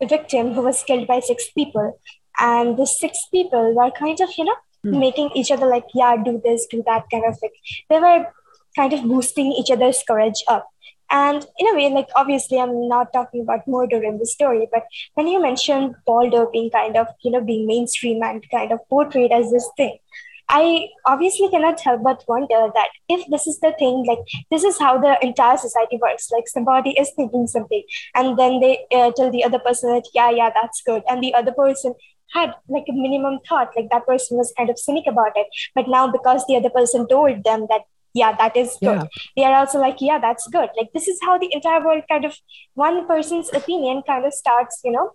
victim who was killed by six people, and the six people were kind of you know Hmm. making each other like yeah do this do that kind of thing. They were kind of boosting each other's courage up. And in a way, like obviously, I'm not talking about murder in the story, but when you mentioned Balder being kind of, you know, being mainstream and kind of portrayed as this thing, I obviously cannot help but wonder that if this is the thing, like this is how the entire society works. Like somebody is thinking something, and then they uh, tell the other person that yeah, yeah, that's good, and the other person had like a minimum thought, like that person was kind of cynic about it. But now because the other person told them that yeah, that is good, Yeah. they are also like yeah, that's good. Like this is how the entire world kind of one person's opinion kind of starts, you know,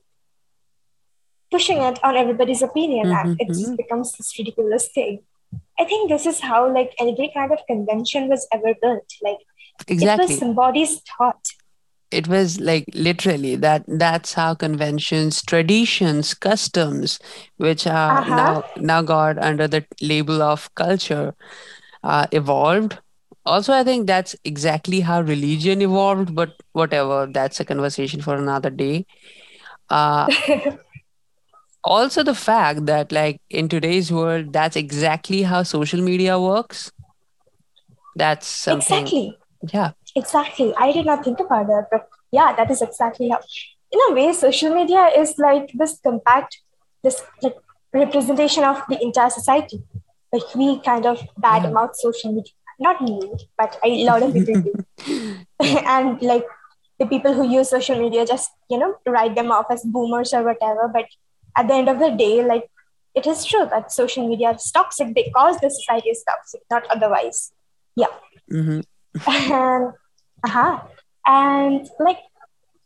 pushing it on everybody's opinion, and it Mm-hmm. just becomes this ridiculous thing. I think this is how like every kind of convention was ever built. Like it was somebody's thought. It was like literally that that's how conventions, traditions, customs, which are Uh-huh. now now got under the label of culture, uh, evolved. Also, I think that's exactly how religion evolved, but whatever, that's a conversation for another day. Uh, <laughs> also the fact that like in today's world, that's exactly how social media works. That's something, exactly. yeah. Exactly. I did not think about that, but yeah, that is exactly how. In a way, social media is like this compact, this like representation of the entire society. Like we kind of bad Yeah. about social media. Not me, but a lot of people do. And like the people who use social media just you know write them off as boomers or whatever. But at the end of the day, like it is true that social media is toxic because the society is toxic, not otherwise. Yeah. hmm <laughs> and uh-huh. and like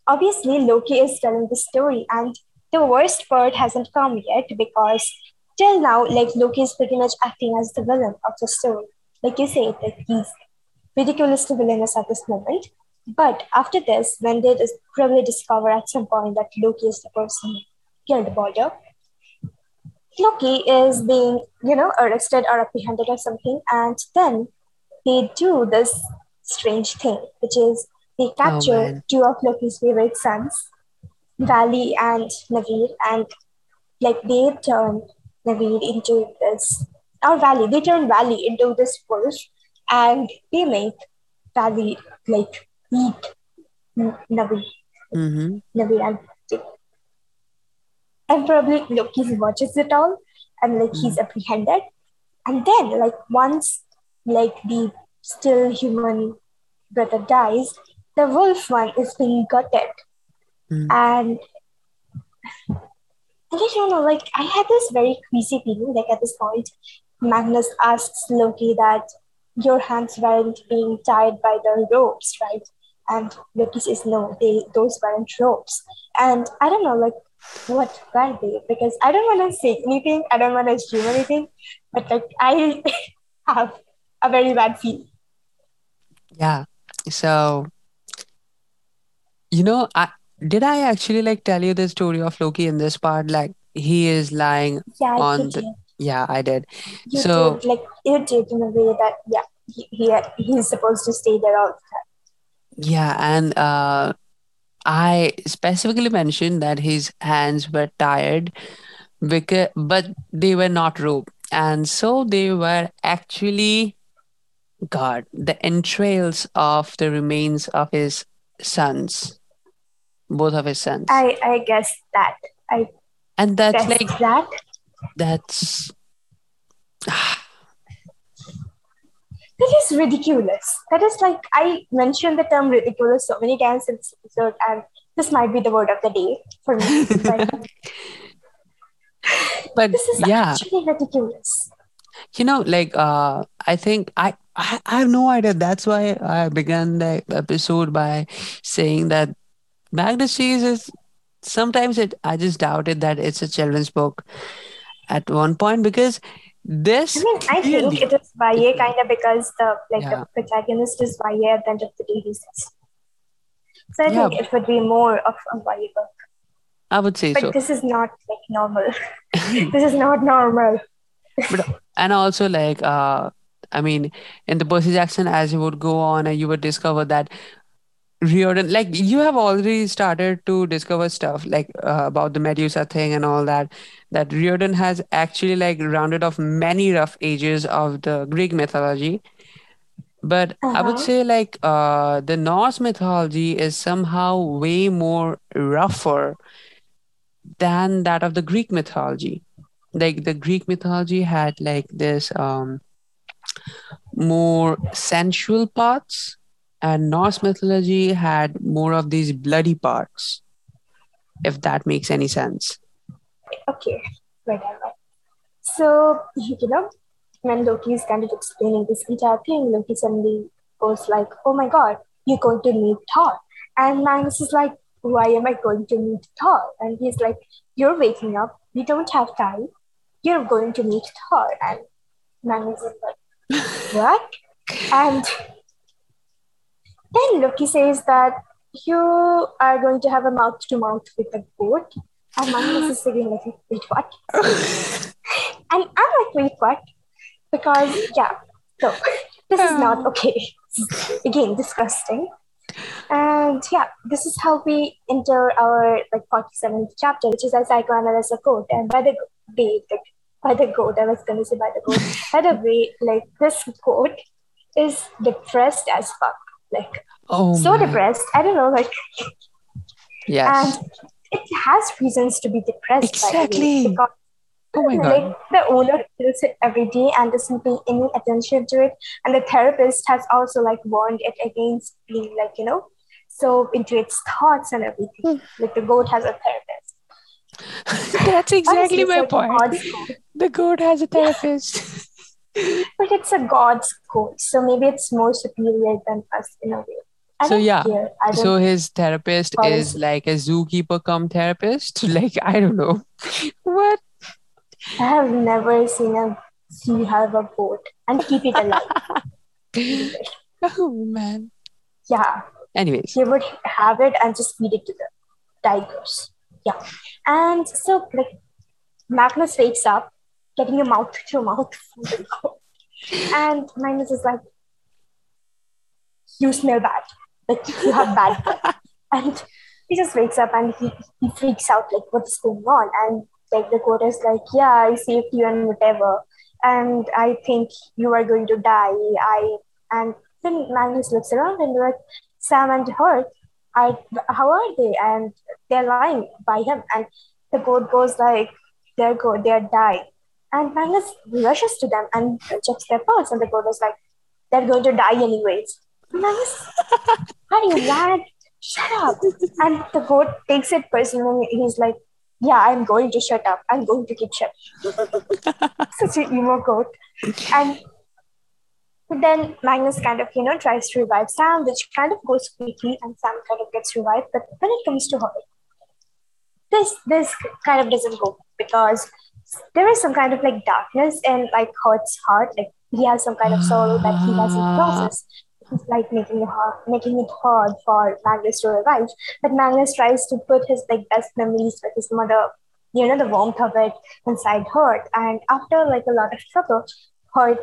obviously loki is telling the story and the worst part hasn't come yet because till now like loki is pretty much acting as the villain of the story. Like you said like he's ridiculously villainous at this moment. But after this when they dis- probably discover at some point that loki is the person who killed balder loki is being you know arrested or apprehended or something. And then they do this strange thing, which is they Oh capture man. two of Loki's favorite sons, Vali and Naveed, and like they turn Naveed into this, or Vali, they turn Vali into this wolf, and they make Vali like eat Naveed, hmm Naveed, and and probably Loki watches it all, and like he's apprehended, and then like once like the still human brother dies, the wolf one is being gutted. Mm. And I just don't know, like I had this very queasy feeling, like at this point, Magnus asks Loki that your hands weren't being tied by the ropes, right? And Loki says, no, they those weren't ropes. And I don't know, like what were they? Because I don't want to say anything, I don't want to assume anything, but like I <laughs> have a very bad feeling. Yeah. So, you know, I did I actually like tell you the story of Loki in this part? Like he is lying Yeah, on the did. yeah, I did. You So did. Like you did in a way that yeah, he, he he's supposed to stay there all the time. yeah, and uh I specifically mentioned that his hands were tired because but they were not rope. And so they were actually God, the entrails of the remains of his sons, both of his sons. I I guess that. I And that's like that. that's That is ridiculous. That is like I mentioned the term ridiculous so many times in this episode, and this might be the word of the day for me. But <laughs> but this is yeah, actually ridiculous. you know, like uh I think I, I I have no idea. That's why I began the episode by saying that Magnus Chase is sometimes it I just doubted that it's a children's book at one point because this I mean, I think it is YA kind of because the like yeah the protagonist is YA at the end of the day. He says. So I yeah think it would be more of a YA book. I would say But so. this is not like normal. <laughs> this is not normal. but and also like uh I mean in the Percy Jackson as you would go on and you would discover that Riordan like you have already started to discover stuff like uh, about the Medusa thing and all that that Riordan has actually like rounded off many rough ages of the Greek mythology but I would Uh-huh. say like uh the Norse mythology is somehow way more rougher than that of the Greek mythology like the Greek mythology had like this um more sensual parts and Norse mythology had more of these bloody parts if that makes any sense Okay, whatever. So, you know, when Loki is kind of explaining this entire thing, Loki suddenly goes like, oh my god, you're going to meet Thor. And Magnus is like, why am I going to meet Thor? And he's like, you're waking up. We don't have time. You're going to meet Thor. And Magnus is like, what? And then Loki says that you are going to have a mouth to mouth with the goat. And Magnus is sitting like, wait, what? and I'm like, wait, what? Because, yeah, so this is not oh. okay. Again, disgusting. And yeah, this is how we enter our like 47th chapter, which is a psychoanalysis quote. And by the way, like, by the goat, I was going to say by the goat. by the way, like this goat is depressed as fuck. Like, Oh, so man. depressed. I don't know, like, Yes. and it has reasons to be depressed. by the way, Exactly. because Oh my god. like the owner feels it every day and doesn't pay any attention to it and the therapist has also like warned it against being like you know so into its thoughts and everything hmm. like the goat has a therapist <laughs> That's exactly my point. <laughs> The goat has a therapist. <laughs> but it's a god's goat so maybe it's more superior than us in a way I So, yeah. care. I don't so his therapist is like a zookeeper come therapist. Like I don't know. What? I have never seen a sea have a boat and keep it alive. Oh man. yeah, Anyways. he would have it and just feed it to the tigers. Yeah. And so like Magnus wakes up, getting a mouth to mouth from the goat. And Magnus is like, You smell bad. Like you have bad breath. <laughs> And he just wakes up and he, he freaks out like what's going on? And like the goat is like, Yeah, I saved you and whatever. And I think you are going to die. I and then Magnus looks around and like Sam and Hearth are how are they? And they're lying by him. And the goat goes like, they're go, they're dying. And Magnus rushes to them and checks their pulse. And the goat is like, they're going to die anyways. Magnus, you mad? Shut up. And the goat takes it personally. He's like, yeah, I'm going to shut up. I'm going to keep shut. <laughs> Such an emo goat. And then Magnus kind of, you know, tries to revive Sam, which kind of goes quickly, and Sam kind of gets revived. But when it comes to her, this this kind of doesn't go because there is some kind of like darkness in like Hearth's heart. Like he has some kind of sorrow that he doesn't process. It's like making it hard, making it hard for Magnus to revive. But Magnus tries to put his like best memories with his mother, you know, the warmth of it inside Hearth. And after like a lot of struggle, Hearth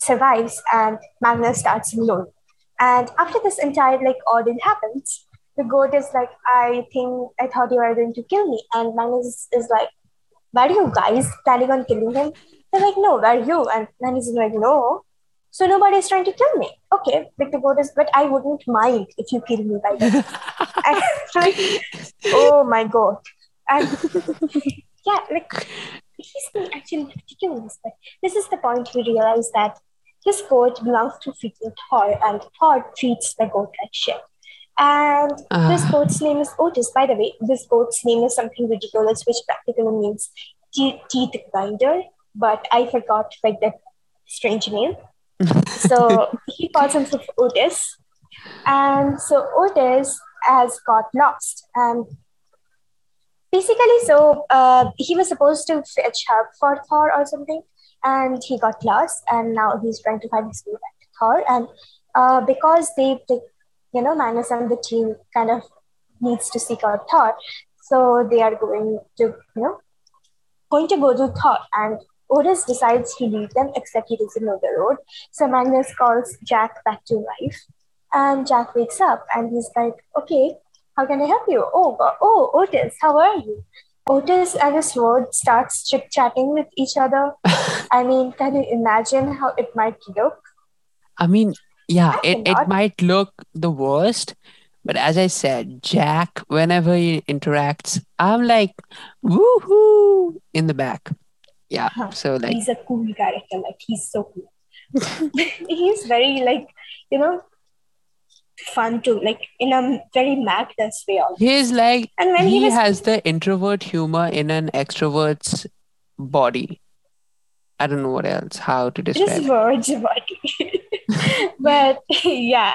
survives and Magnus starts alone. And after this entire like ordeal happens, the goat is like, I think I thought you were going to kill me. And Magnus is like, Were you guys planning on killing him? They're like, No, were you? And Magnus is like, No. So nobody's trying to kill me. Okay, like the goat is, but I wouldn't mind if you kill me by then. <laughs> like, oh my god. And <laughs> yeah, like he's actually ridiculous. But this is the point we realize that this goat belongs to freaking Thor, and Thor treats the goat like shit. And this Ah. goat's name is Otis. By the way, this goat's name is something ridiculous, which practically means te- teeth grinder. But I forgot like that strange name. <laughs> so he calls himself Otis. And so Otis has got lost. And basically, so uh, he was supposed to fetch help for Thor or something. And he got lost. And now he's trying to find his way back to Thor. And uh, because they, they, you know, Magnus and the team kind of needs to seek out Thor. So they are going to, you know, going to go to Thor. And Otis decides to leave them, except he doesn't know the road. So Magnus calls Jack back to life, and Jack wakes up and he's like, "Okay, how can I help you?" Oh, oh, Otis, how are you? Otis and his sword starts chit chatting with each other. <laughs> I mean, can you imagine how it might look? I mean, yeah, I it, it might look the worst, but as I said, Jack, whenever he interacts, I'm like, woohoo, in the back. Yeah. Huh. So like, he's a cool character. Like he's so cool. <laughs> he's very like you know fun too. Like in a very Magnus way. Also. he's like, And when he, he was has the introvert humor in an extrovert's body. I don't know what else, how to describe it. words <laughs> body. but yeah.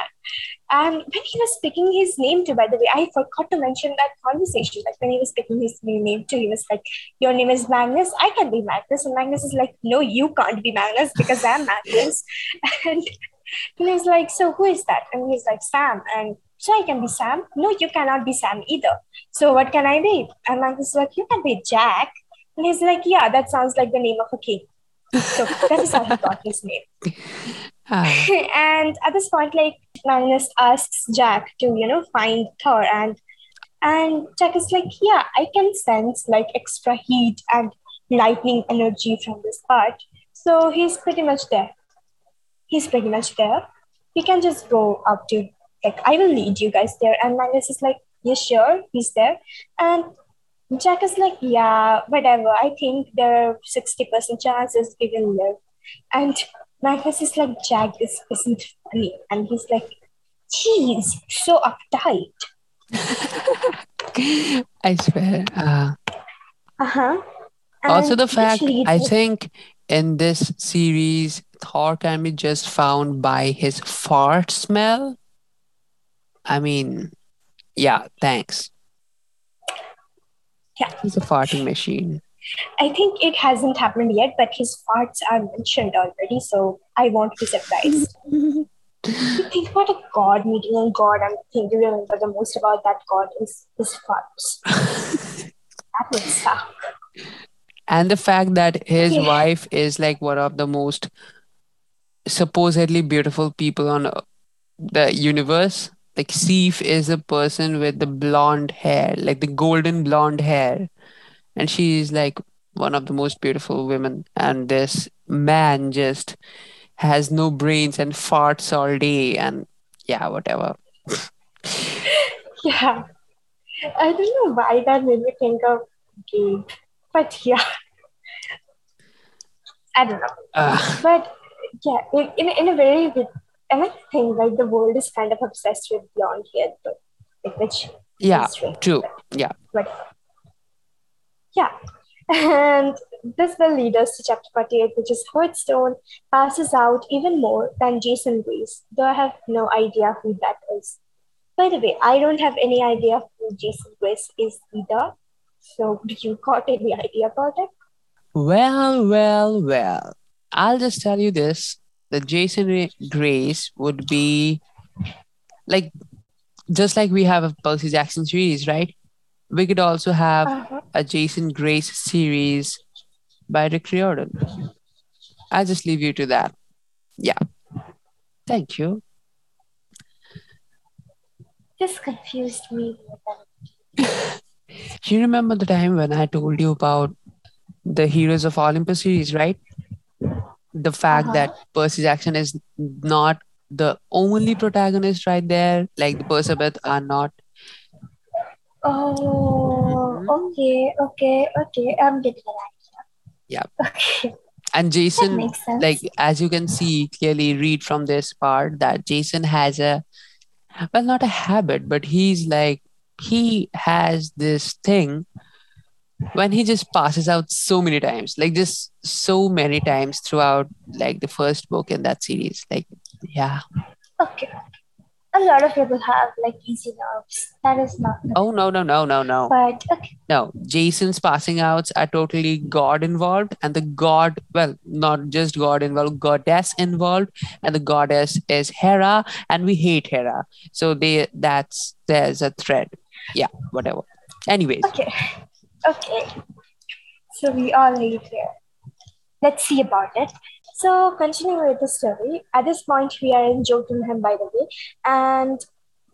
And when he was picking his name too, by the way, I forgot to mention that conversation. Like when he was picking his new name too, he was like, Your name is Magnus, I can be Magnus. And Magnus is like, No, you can't be Magnus because I'm Magnus. <laughs> and he was like, So who is that? And he's like, Sam. And so I can be Sam. No, you cannot be Sam either. So what can I be? And Magnus is like, You can be Jack. And he's like, Yeah, that sounds like the name of a king. So <laughs> that is how he got his name. Ah, <laughs> and at this point, like Magnus asks Jack to, you know, find Thor and and Jack is like, Yeah, I can sense like extra heat and lightning energy from this part. So he's pretty much there. He's pretty much there. We can just go up to like I will lead you guys there. And Magnus is like, Yeah, sure, he's there. And Jack is like, yeah, whatever. I think there are 60% chances we will live. And Magnus is like, Jack, this isn't funny. And he's like, geez, so uptight. <laughs> I swear. Uh, Uh-huh. also, the fact I think in this series, Thor can be just found by his fart smell. I mean, yeah, thanks. Yeah. He's a farting machine. I think it hasn't happened yet, but his farts are mentioned already, so I won't be surprised. you <laughs> think about a god meeting a god, and thing to remember the most about that god is his farts. <laughs> that would suck. And the fact that his Yeah. wife is like one of the most supposedly beautiful people on uh, the universe. Like Sif is a person with the blonde hair, like the golden blonde hair. And she is like one of the most beautiful women. And this man just has no brains and farts all day and yeah, whatever. <laughs> Yeah. I don't know why that made me think of Gabe. But yeah. I don't know. Uh, But yeah, in, in, in a very I think like the world is kind of obsessed with blonde hair, but like, which yeah, true. Yeah. But yeah. And this will lead us to chapter 48, which is Hearthstone passes out even more than Jason Grace, though I have no idea who that is. By the way, I don't have any idea who Jason Grace is either. So, do you got any idea about it? Well, well, well. I'll just tell you this: the Jason Ray- Grace would be like just like we have a Percy Jackson series, right? We could also have Uh-huh. a Jason Grace series by Rick Riordan. I'll just leave you to that. Yeah. Thank you. This confused me. <laughs> You remember the time when I told you about the Heroes of Olympus series, right? The fact Uh-huh. that Percy Jackson is not the only protagonist right there, like the Persephone are not. Oh, Mhm. okay, okay, okay. I'm getting it. Yeah. <laughs> Okay, And Jason, like as you can see clearly read from this part, that Jason has a well, not a habit, but he's like he has this thing when he just passes out so many times, like just so many times throughout like the first book in that series. Like, yeah. okay. A lot of people have like easy nerves. That is not. Oh no, no, no, no, no. But okay, No, Jason's passing outs are totally God involved, and the God, well, not just God involved, goddess involved, and the goddess is Hera, and we hate Hera. So they that's there's a thread. Yeah, whatever. Anyways, okay, okay. So we all leave here. Let's see about it. So continuing with the story, at this point we are in Jotunheim, by the way, and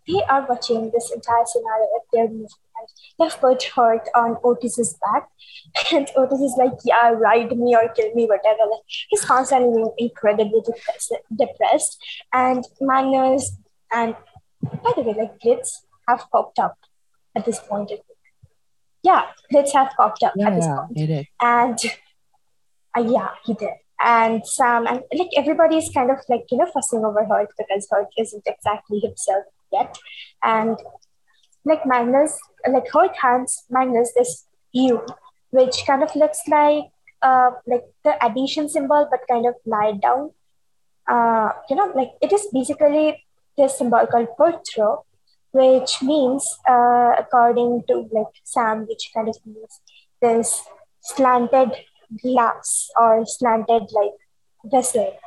they are watching this entire scenario at their movie. And they've put Hearth on Otis's back, <laughs> and Otis is like, "Yeah, ride me or kill me, whatever." Like he's constantly being incredibly depressed, depressed. And Magnus and by the way, like Blitz have popped up at this point. Yeah, Blitz have popped up yeah, at this point. is. And uh, yeah, he did. And Sam and like everybody is kind of like you know fussing over Hearth because Hearth isn't exactly himself yet. And like Magnus, like Hearth hands Magnus this U, which kind of looks like uh like the addition symbol, but kind of lied down. uh, you know, like it is basically this symbol called Perthro, which means, uh, according to like Sam, which kind of means this slanted glass or slanted like vessel,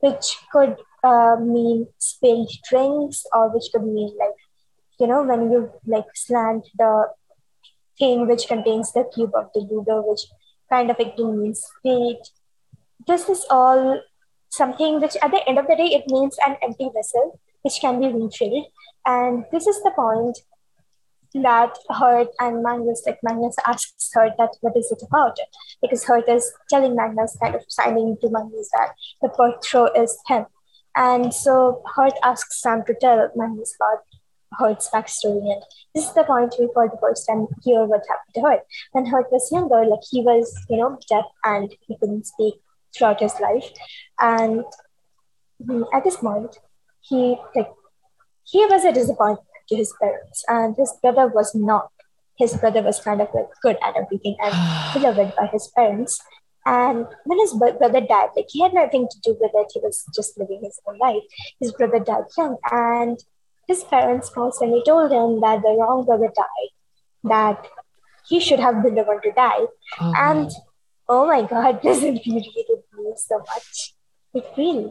which could uh, mean spilled drinks or which could mean like, you know, when you like slant the thing which contains the cube of the Ludo, which kind of again means fate. This is all something which at the end of the day it means an empty vessel which can be refilled. And this is the point that Hearth and Magnus, like Magnus asks Hearth that what is it about? Because Hearth is telling Magnus, kind of signing to Magnus that the Perthro is him. And so Hearth asks Sam to tell Magnus about Hearth's backstory. And this is the point we for the first time hear what happened to Hearth. When Hearth was younger, like he was, you know, deaf and he couldn't speak throughout his life. And hmm, at this point, he like he was a disappointment to his parents, and his brother was not. His brother was kind of like good at everything and <sighs> beloved by his parents. And when his brother died, like he had nothing to do with it, he was just living his own life. His brother died young, and his parents constantly told him that the wrong brother died, that he should have been the one to die. Oh, And oh my god, <laughs> this infuriated me so much. It really.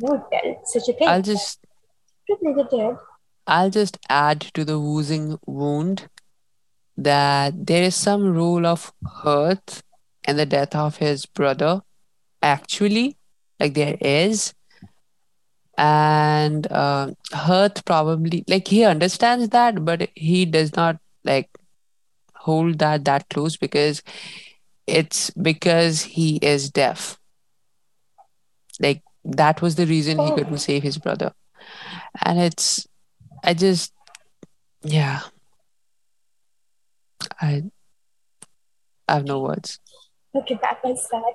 No, such a thing. I'll just I'll just add to the woozing wound that there is some role of Hearth and the death of his brother. Actually, like there is, and uh, Hearth probably like he understands that, but he does not like hold that that close because it's because he is deaf. Like that was the reason he Oh. couldn't save his brother, and it's I just yeah I I have no words. Okay, that was sad.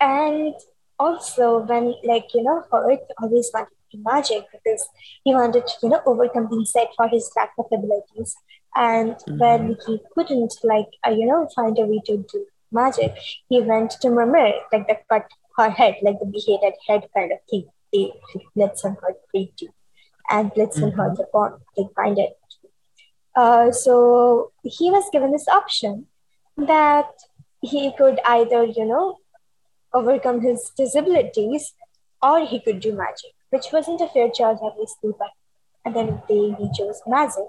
And also, when, like, you know, Hearth always wanted to do magic because he wanted to, you know, overcome overcompensate for his lack of abilities. And when he couldn't, like, uh, you know, find a way to do magic, he went to Mimir, like the cut her head, like the beheaded head kind of thing. They let some hurt pray and let some hurt upon, like, find it. Uh, so he was given this option that he could either, you know, overcome his disabilities or he could do magic, which wasn't a fair choice, obviously, but at the end of the day, he chose magic.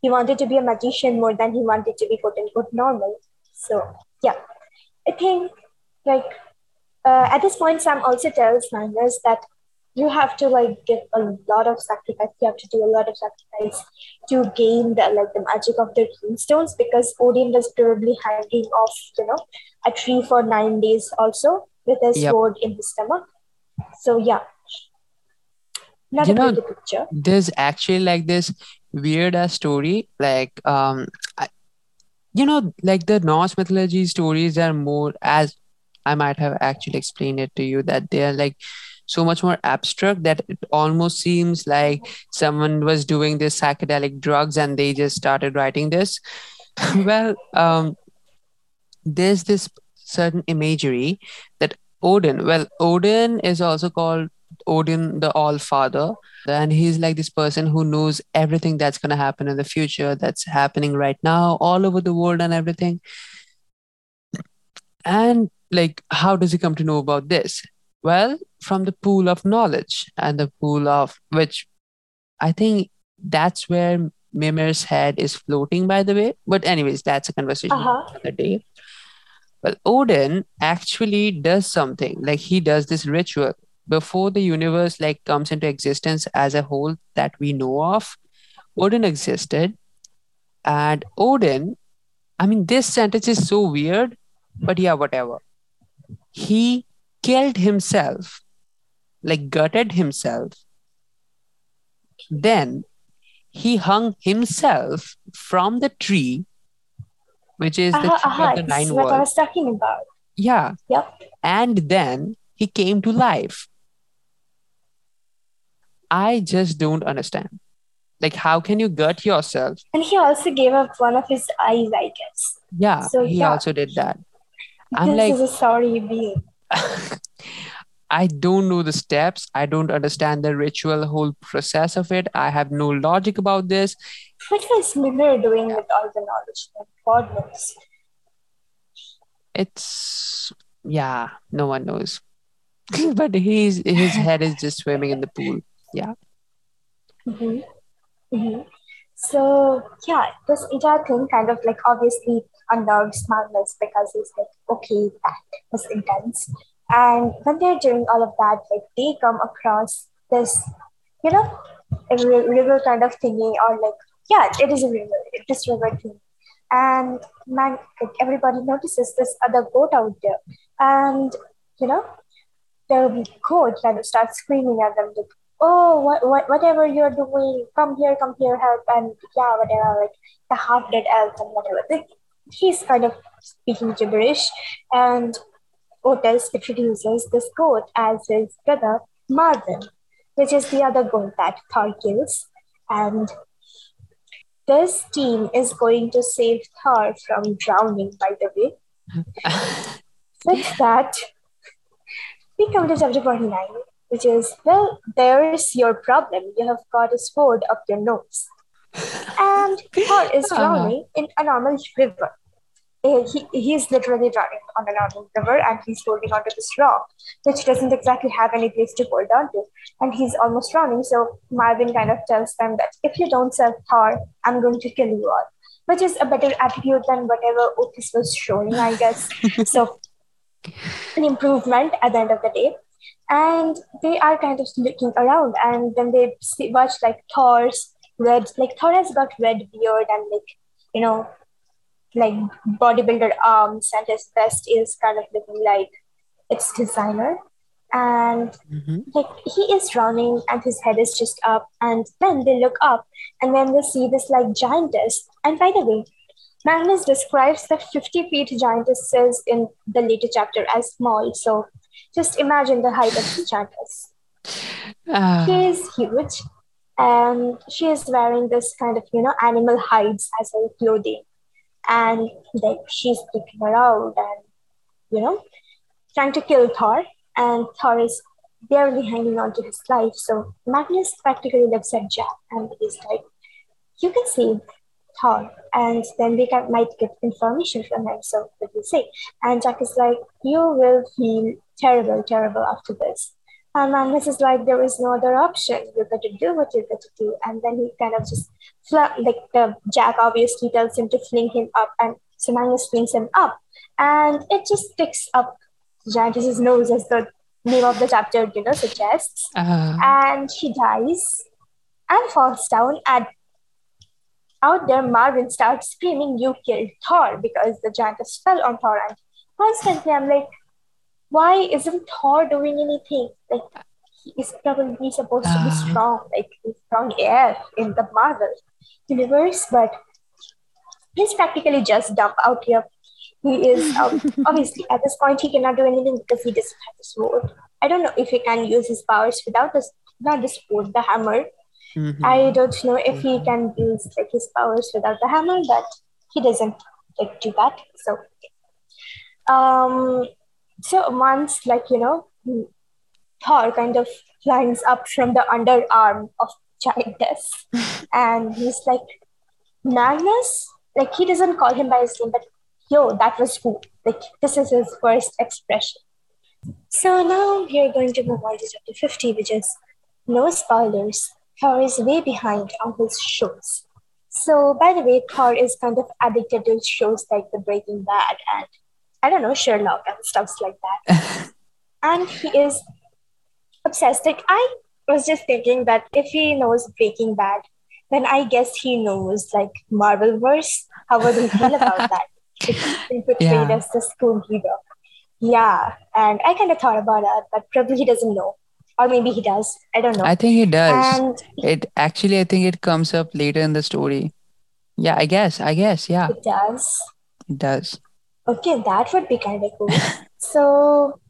He wanted to be a magician more than he wanted to be quote unquote normal. So, yeah, I think like uh, at this point, Sam also tells Magnus that you have to like give a lot of sacrifice. You have to do a lot of sacrifice to gain the like the magic of the stones because Odin was probably hanging off, you know, a tree for nine days also with a Yep. sword in his stomach. So yeah, not You know- picture. there's actually like this weird ass story like um I, you know like the norse mythology stories are more as i might have actually explained it to you that they are like so much more abstract that it almost seems like someone was doing this psychedelic drugs and they just started writing this. <laughs> Well um there's this certain imagery that odin well odin is also called odin the all father. And he's like this person who knows everything that's going to happen in the future that's happening right now all over the world and everything. And like how does he come to know about this well from the pool of knowledge and the pool of which i think that's where mimir's head is floating by the way. But anyways that's a conversation for Uh-huh. another day. Well odin actually does something. Like he does this ritual before the universe like comes into existence as a whole that we know of. Odin existed. And odin i mean this sentence is so weird but yeah whatever. He killed himself like gutted himself then he hung himself from the tree which is the Uh-huh, tree uh-huh. of the nine what I was talking about. yeah Yep. and then he came to life. I just don't understand. Like, how can you gut yourself? And he also gave up one of his eyes, I guess. Yeah, So, he yeah. also did that. I'm this like, is a sorry being. I don't know the steps. I don't understand the ritual, whole process of it. I have no logic about this. What was Mimir doing with all the knowledge God knows? It's yeah, no one knows. <laughs> but he's his head is just swimming in the pool. Yeah. Mm-hmm. Mm-hmm. So yeah, this entire thing kind of like obviously unnerves Magnus because he's like, okay, that was intense. And when they're doing all of that, like they come across this, you know, river kind of thingy, or like, yeah, it is a river, this river thing. And man, like everybody notices this other goat out there. And, you know, the goat kind of starts screaming at them, like, oh, what, what, whatever you're doing, come here, come here, help. And yeah, whatever, like the half dead elf and whatever. Like, he's kind of speaking gibberish. And Otis introduces this goat as his brother Marvin, which is the other goat that Thor kills. And this team is going to save Thor from drowning, by the way. <laughs> With that, we come to chapter 49, which is well, there's your problem. You have got a sword up your nose. And Thor is uh-huh. drowning uh-huh. in a normal river he, he's literally driving on a normal river and he's holding onto this rock, which doesn't exactly have any place to hold onto. And he's almost drowning. So Marvin kind of tells them that if you don't save Thor, I'm going to kill you all, which is a better attitude than whatever Otis was showing, I guess. <laughs> so an improvement at the end of the day. And they are kind of looking around and then they see, watch like Thor's red, like Thor has got red beard and like, you know, like bodybuilder arms and his vest is kind of looking like it's designer. And mm-hmm. like he is running and his head is just up and then they look up and then they see this like giantess. And by the way magnus describes the 50 feet giantesses in the later chapter as small. So just imagine the height of the giantess. Uh. she is huge and she is wearing this kind of you know animal hides as her clothing and like she's looking around and you know trying to kill Thor, and Thor is barely hanging on to his life. So Magnus practically looks at Jack and he's like, "You can save Thor, and then we can, might get information from him." So what do you say? And Jack is like, "You will feel terrible, terrible after this." And Magnus is like, there is no other option. You got to do what you got to do. And then he kind of just, fl- like the Jack obviously tells him to fling him up, and so Magnus flings him up, and it just sticks up Giantess's nose as the name of the chapter, you know, suggests. Uh-huh. And he dies and falls down. And out there, Marvin starts screaming, "You killed Thor!" because the Giantess fell on Thor. And constantly, I'm like, why isn't Thor doing anything? Like he is probably supposed to be uh. strong, like strong air in the Marvel universe, but he's practically just dumb out here. He is um, <laughs> obviously at this point he cannot do anything because he doesn't have the sword. I don't know if he can use his powers without this, not the sword, the hammer. Mm-hmm. I don't know if he can use like his powers without the hammer, but he doesn't like do that. So, um, so once, like, you know, Thor kind of climbs up from the underarm of Giantess. <laughs> and he's like, Magnus? Like, he doesn't call him by his name, but yo, that was who. Like, this is his first expression. So now we're going to move on to chapter 50, which is no spoilers. Thor is way behind on his shows. So, by the way, Thor is kind of addicted to shows like The Breaking Bad and I don't know, Sherlock and stuff like that. <laughs> and he is obsessed. Like, I was just thinking that if he knows Breaking Bad, then I guess he knows like Marvelverse. How would he feel about <laughs> that? It's been portrayed yeah. as the school hero. Yeah, and I kind of thought about that, but probably he doesn't know, or maybe he does. I don't know. I think he does. And it actually, I think it comes up later in the story. Yeah, I guess. I guess. Yeah. It does. It does. Okay, that would be kind of cool. <laughs> so,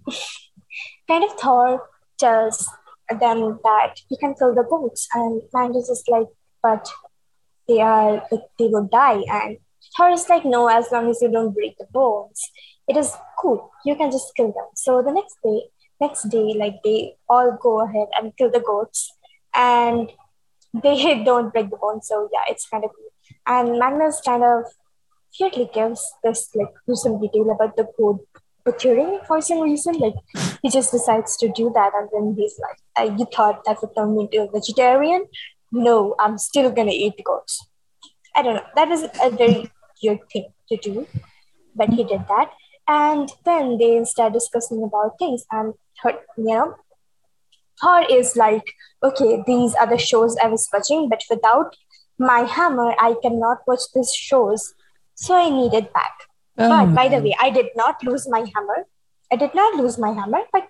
kind of Thor tells them that he can kill the goats, and Magnus is like, but they are like they will die, and Thor is like, no, as long as you don't break the bones, it is cool. You can just kill them. So the next day, next day, like they all go ahead and kill the goats, and <laughs> they don't break the bones. So yeah, it's kind of cool. And Magnus kind of weirdly gives this like gruesome detail about the goat butchering for some reason. Like he just decides to do that, and then he's like, uh, "You thought that would turn me into a vegetarian? No, I'm still gonna eat goats." I don't know. That is a very weird thing to do, but he did that. And then they start discussing about things, and her, you know, Thor is like, okay, these are the shows I was watching, but without my hammer, I cannot watch these shows. So I needed back. Oh, but by the way, I did not lose my hammer. I did not lose my hammer, but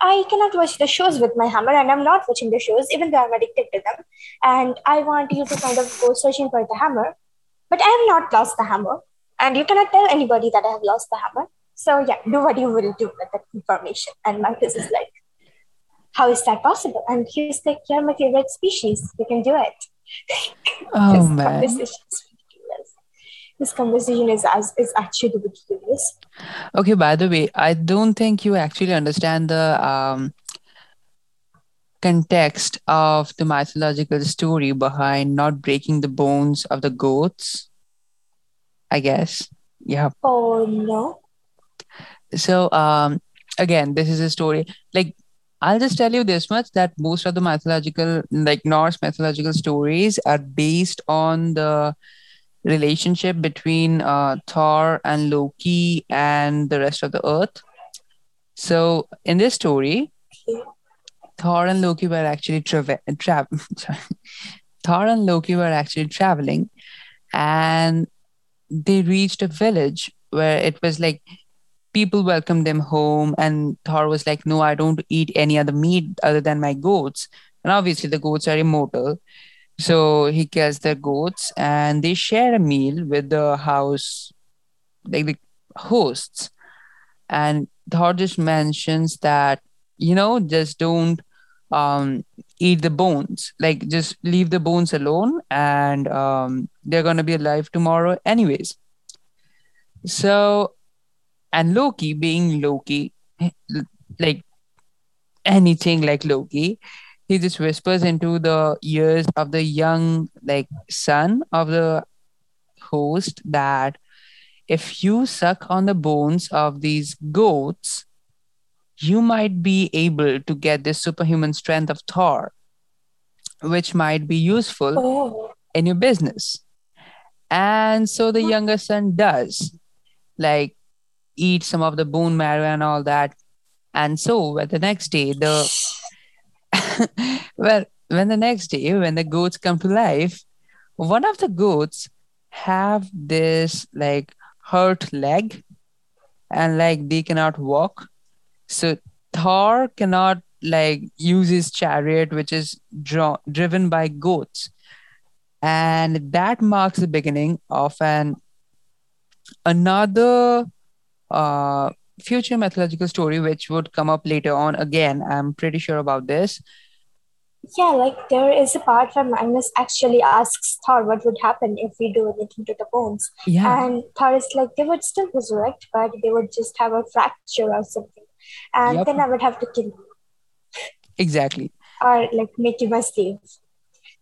I cannot watch the shows with my hammer, and I'm not watching the shows, even though I'm addicted to them. And I want you to kind of go searching for the hammer, but I have not lost the hammer, and you cannot tell anybody that I have lost the hammer. So yeah, do what you will do with that information. And Magnus is like, how is that possible? And he's like, you're my favorite species. You can do it. <laughs> Oh man. Conversation is ridiculous. This conversation is as is actually the ridiculous. Okay, by the way, I don't think you actually understand the um context of the mythological story behind not breaking the bones of the goats, I guess. Yeah. Oh no. So um again, this is a story like I'll just tell you this much that most of the mythological like Norse mythological stories are based on the relationship between uh, Thor and Loki and the rest of the earth. So in this story, Thor and Loki were actually trava- tra- <laughs> Thor and Loki were actually traveling and they reached a village where it was like people welcomed them home and Thor was like no I don't eat any other meat other than my goats and obviously the goats are immortal so he kills the goats and they share a meal with the house like the hosts. And Thor just mentions that you know just don't um eat the bones. Like just leave the bones alone and um they're gonna be alive tomorrow anyways. So and loki being loki like anything like loki he just whispers into the ears of the young like son of the host that if you suck on the bones of these goats you might be able to get this superhuman strength of Thor, which might be useful Oh. in your business. And so the younger son does, like, eat some of the bone marrow and all that. And so, when the next day, the <laughs> well, when the next day, when the goats come to life, one of the goats have this like hurt leg, and like they cannot walk so Thor cannot like use his chariot, which is draw- driven by goats, and that marks the beginning of an another uh, future mythological story, which would come up later on. Again, I'm pretty sure about this. Yeah, like there is a part where Magnus actually asks Thor what would happen if we do anything to the bones. Yeah, And Thor is like, they would still resurrect, but they would just have a fracture or something. And Yep. then I would have to kill you exactly. or like make you my slave.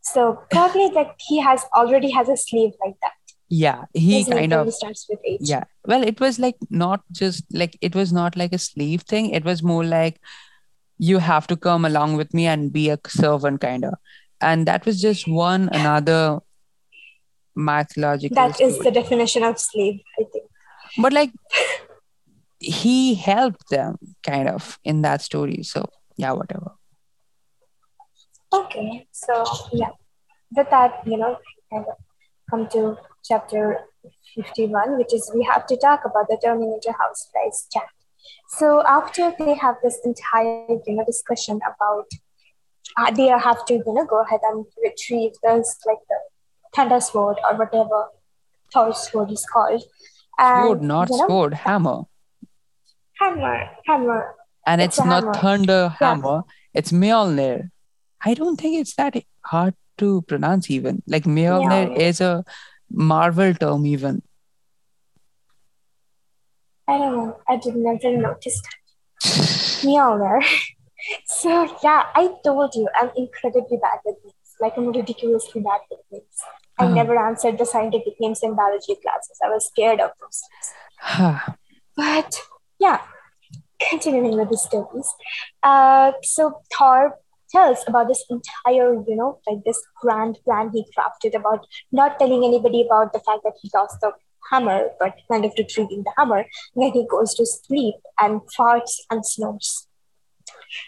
So probably like he has already has a slave like that. Yeah, he His kind of starts with H. yeah. Well, it was like not just like it was not like a slave thing. It was more like you have to come along with me and be a servant kind of and that was just one another mythological That is story. the definition of slave, I think. but like <laughs> he helped them kind of in that story so yeah whatever Okay, so yeah, with that, you know, kind of come to chapter 51, which is we have to talk about the Terminator House Price chat. So after they have this entire, you know, discussion about uh, they have to, you know, go ahead and retrieve this like the Thunder Sword or whatever Thor's sword is called. And, sword not you know, sword hammer hammer, hammer. and It's it's, not hammer. thunder Yeah. hammer it's Mjolnir. i don't think it's that hard to pronounce even like Mjolnir Mjolnir. is a marvel term even I don't know. I did never notice that. Meow there. <laughs> So yeah, I told you I'm incredibly bad with names. Like I'm ridiculously bad with names. I Oh. never answered the scientific names in biology classes. I was scared of those names. But yeah, continuing with the stories. Uh, so Thor tells about this entire, you know, like this grand plan he crafted about not telling anybody about the fact that he lost the hammer, but kind of retrieving the hammer. Then he goes to sleep and farts and snores.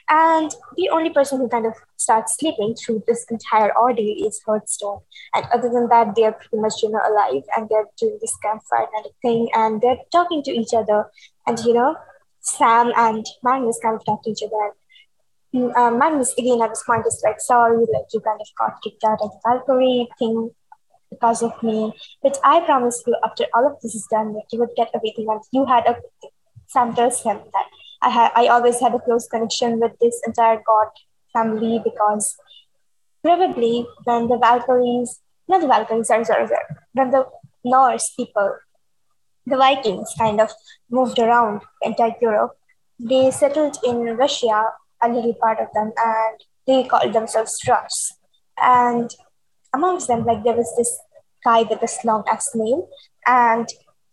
And the only person who kind of starts sleeping through this entire ordeal is Hearthstone. And other than that, they're pretty much, you know, alive and they're doing this campfire kind of thing and they're talking to each other. And, you know, Sam and Magnus kind of talk to each other. Uh, Magnus, again, at this point, is like, sorry, like, you kind of got kicked out of the Valkyrie thing because of me. But I promise you, after all of this is done, that you would get everything. And you had a Sam tells him that I had I always had a close connection with this entire god family because probably when the Valkyries, not the Valkyries, sorry, sorry, sorry, when the Norse people, the Vikings kind of moved around entire Europe, they settled in Russia, a little part of them, and they called themselves Rus. And amongst them, like there was this guy with this long ass name, and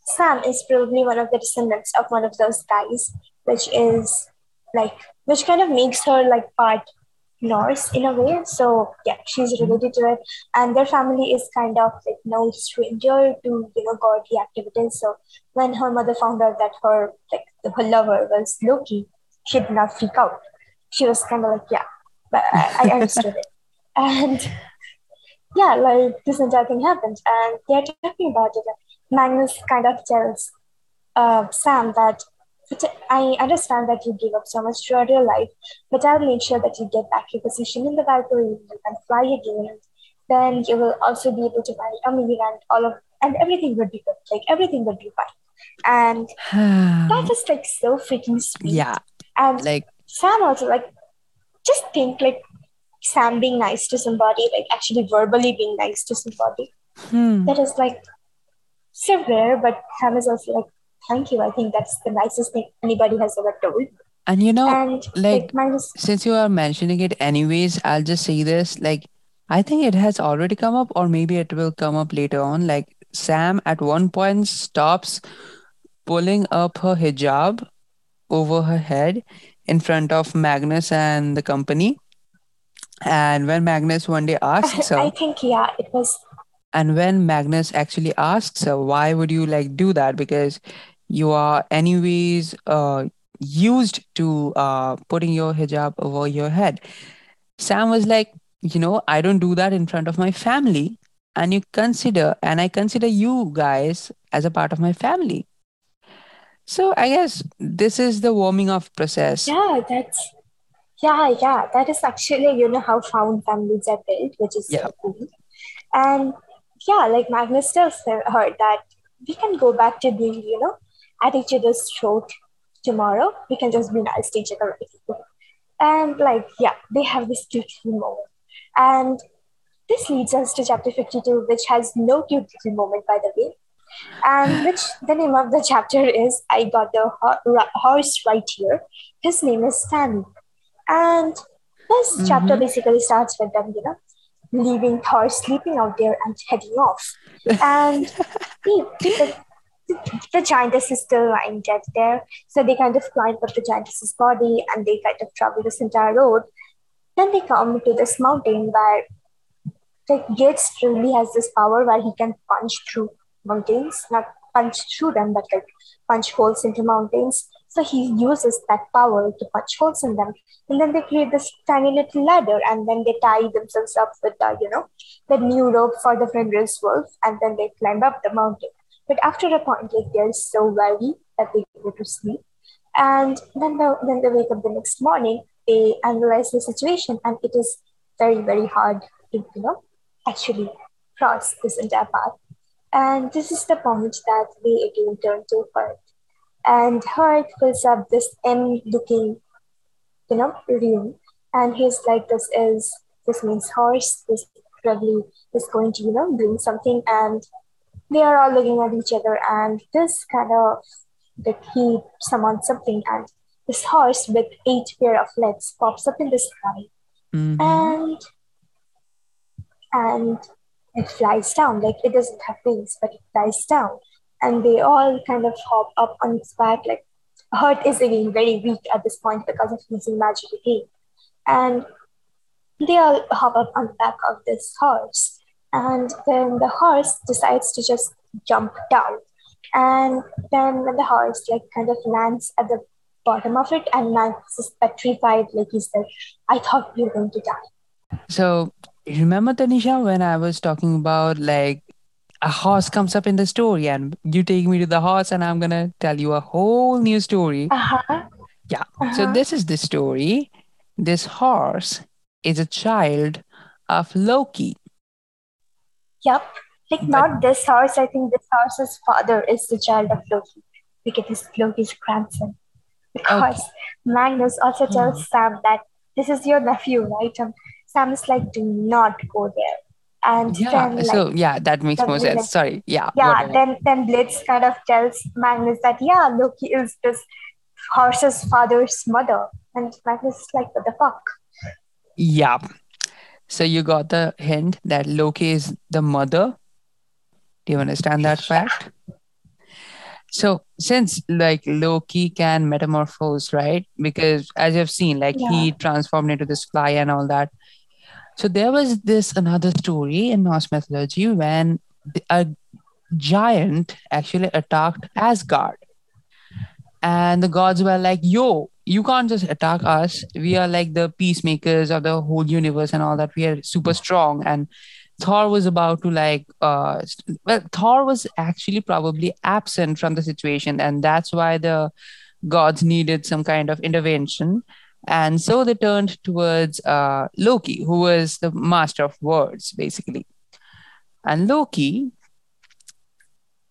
Sam is probably one of the descendants of one of those guys, which is like which kind of makes her like part Norse in a way. So yeah, she's mm-hmm. related to it, and their family is kind of like no stranger to you know godly activities. So when her mother found out that her like her lover was Loki, she did not freak out. She was kind of like yeah, but I, I understood it, <laughs> and yeah, like this entire thing happened, and they're talking about it. Magnus kind of tells uh, Sam that I understand that you gave up so much throughout your life, but I'll make sure that you get back your position in the Valkyrie you can fly again. Then you will also be able to marry Amir and all of and everything would be good. Like everything would be fine. And <sighs> that is like so freaking sweet. yeah, And like Sam also like just think like Sam being nice to somebody, like actually verbally being nice to somebody. hmm. That is like so rare, but Sam is also like, thank you. I think that's the nicest thing anybody has ever told. and you know, and like, since you are mentioning it anyways, I'll just say this. Like, I think it has already come up, or maybe it will come up later on. Like, Sam at one point stops pulling up her hijab over her head in front of Magnus and the company. And when Magnus one day asks her, I think yeah, it was and when Magnus actually asks her, why would you like do that? Because you are anyways uh, used to uh, putting your hijab over your head. Sam was like, you know, I don't do that in front of my family. And you consider, and I consider you guys as a part of my family. So I guess this is the warming up process. yeah, that's yeah, yeah. That is actually you know how found families are built, which is Yeah. so cool. And yeah, like Magnus tells her that we can go back to being you know at each other's throat tomorrow. We can just be nice to each other. right. And like yeah, they have this cute little moment. And this leads us to chapter 52, which has no cute little moment, by the way. And <sighs> which the name of the chapter is I Got the Ho- Ro- Horse Right Here. His name is Sammy. And this chapter Mhm. basically starts with them, you know, leaving Thor sleeping out there and heading off. And <laughs> the, the, the giantess is still lying dead there. So they kind of climb up the giantess's body and they kind of travel this entire road. Then they come to this mountain where like Gates really has this power where he can punch through mountains, not punch through them, but like punch holes into mountains. So he uses that power to punch holes in them. And then they create this tiny little ladder and then they tie themselves up with the, you know, the new rope for the Fenris wolf and then they climb up the mountain. But after a point, like they're so weary that they go to sleep. And then, the, then they wake up the next morning, they analyze the situation, and it is very, very hard to, you know, actually cross this entire path. And this is the point that they again turn to Hearth. And Hearth fills up this M looking, you know, room. And he's like, this is, this means horse. This probably is going to, you know, bring something. And they are all looking at each other. And this kind of, that he summons something. And this horse with eight pair of legs pops up in the sky Mhm. and and it flies down. Like it doesn't have wings, but it flies down. And they all kind of hop up on its back. Like Hearth is again very weak at this point because of losing magic again. And they all hop up on the back of this horse. And then the horse decides to just jump down. And then the horse like kind of lands at the bottom of it and Max is petrified, like he said, I thought we were going to die. So remember Tanisha when I was talking about like a horse comes up in the story and you take me to the horse and I'm gonna tell you a whole new story. Uh-huh. Yeah. So Uh-huh. this is the story. This horse is a child of Loki. Yep. Like But- not this horse. I think this horse's father is the child of Loki. Because it's Loki's grandson. Because Magnus also tells Sam that this is your nephew, right? And Sam is like, do not go there. And Yeah. then like so yeah, that makes more sense. like- Sorry. Yeah. yeah, whatever. then then Blitz kind of tells Magnus that yeah, Loki is this horse's father's mother. And Magnus is like, what the fuck? Yeah. So you got the hint that Loki is the mother. Do you understand that fact? So since like Loki can metamorphose, right? Because as you've seen, like he transformed into this fly and all that. So there was this another story in Norse mythology when a giant actually attacked Asgard. And the gods were like, yo, you can't just attack us. We are like the peacemakers of the whole universe and all that. We are super strong. And Thor was about to like, uh, well, Thor was actually probably absent from the situation. And that's why the gods needed some kind of intervention. And so they turned towards uh, Loki, who was the master of words, basically. And Loki,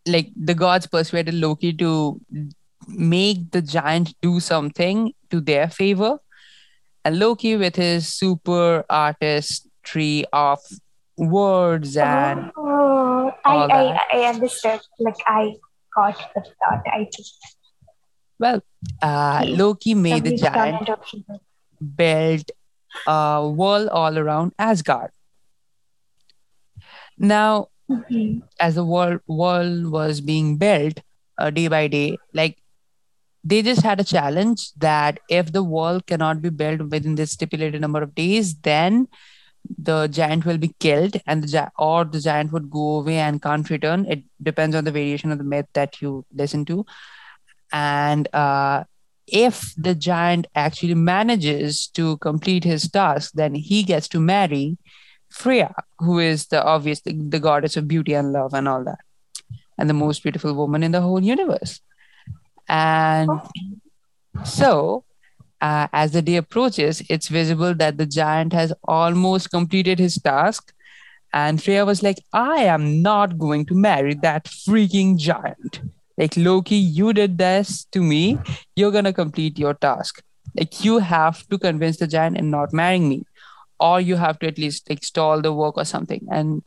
like the gods persuaded Loki to make the giant do something to their favor. And Loki, with his super artistry of words and oh, I, I. I understood. Like I got the thought. I just well, uh, Loki made the giant build a wall all around Asgard. Now, Mhm. as the wall wall was being built uh, day by day, like they just had a challenge that if the wall cannot be built within this stipulated number of days, then the giant will be killed, and the gi- or the giant would go away and can't return. It depends on the variation of the myth that you listen to, and uh, if the giant actually manages to complete his task, then he gets to marry Freya, who is the obvious the, the goddess of beauty and love and all that, and the most beautiful woman in the whole universe. And so, uh, as the day approaches, it's visible that the giant has almost completed his task. And Freya was like, I am not going to marry that freaking giant. Like, Loki, you did this to me. You're to complete your task. Like, you have to convince the giant and not marrying me. Or you have to at least like, stall the work or something. And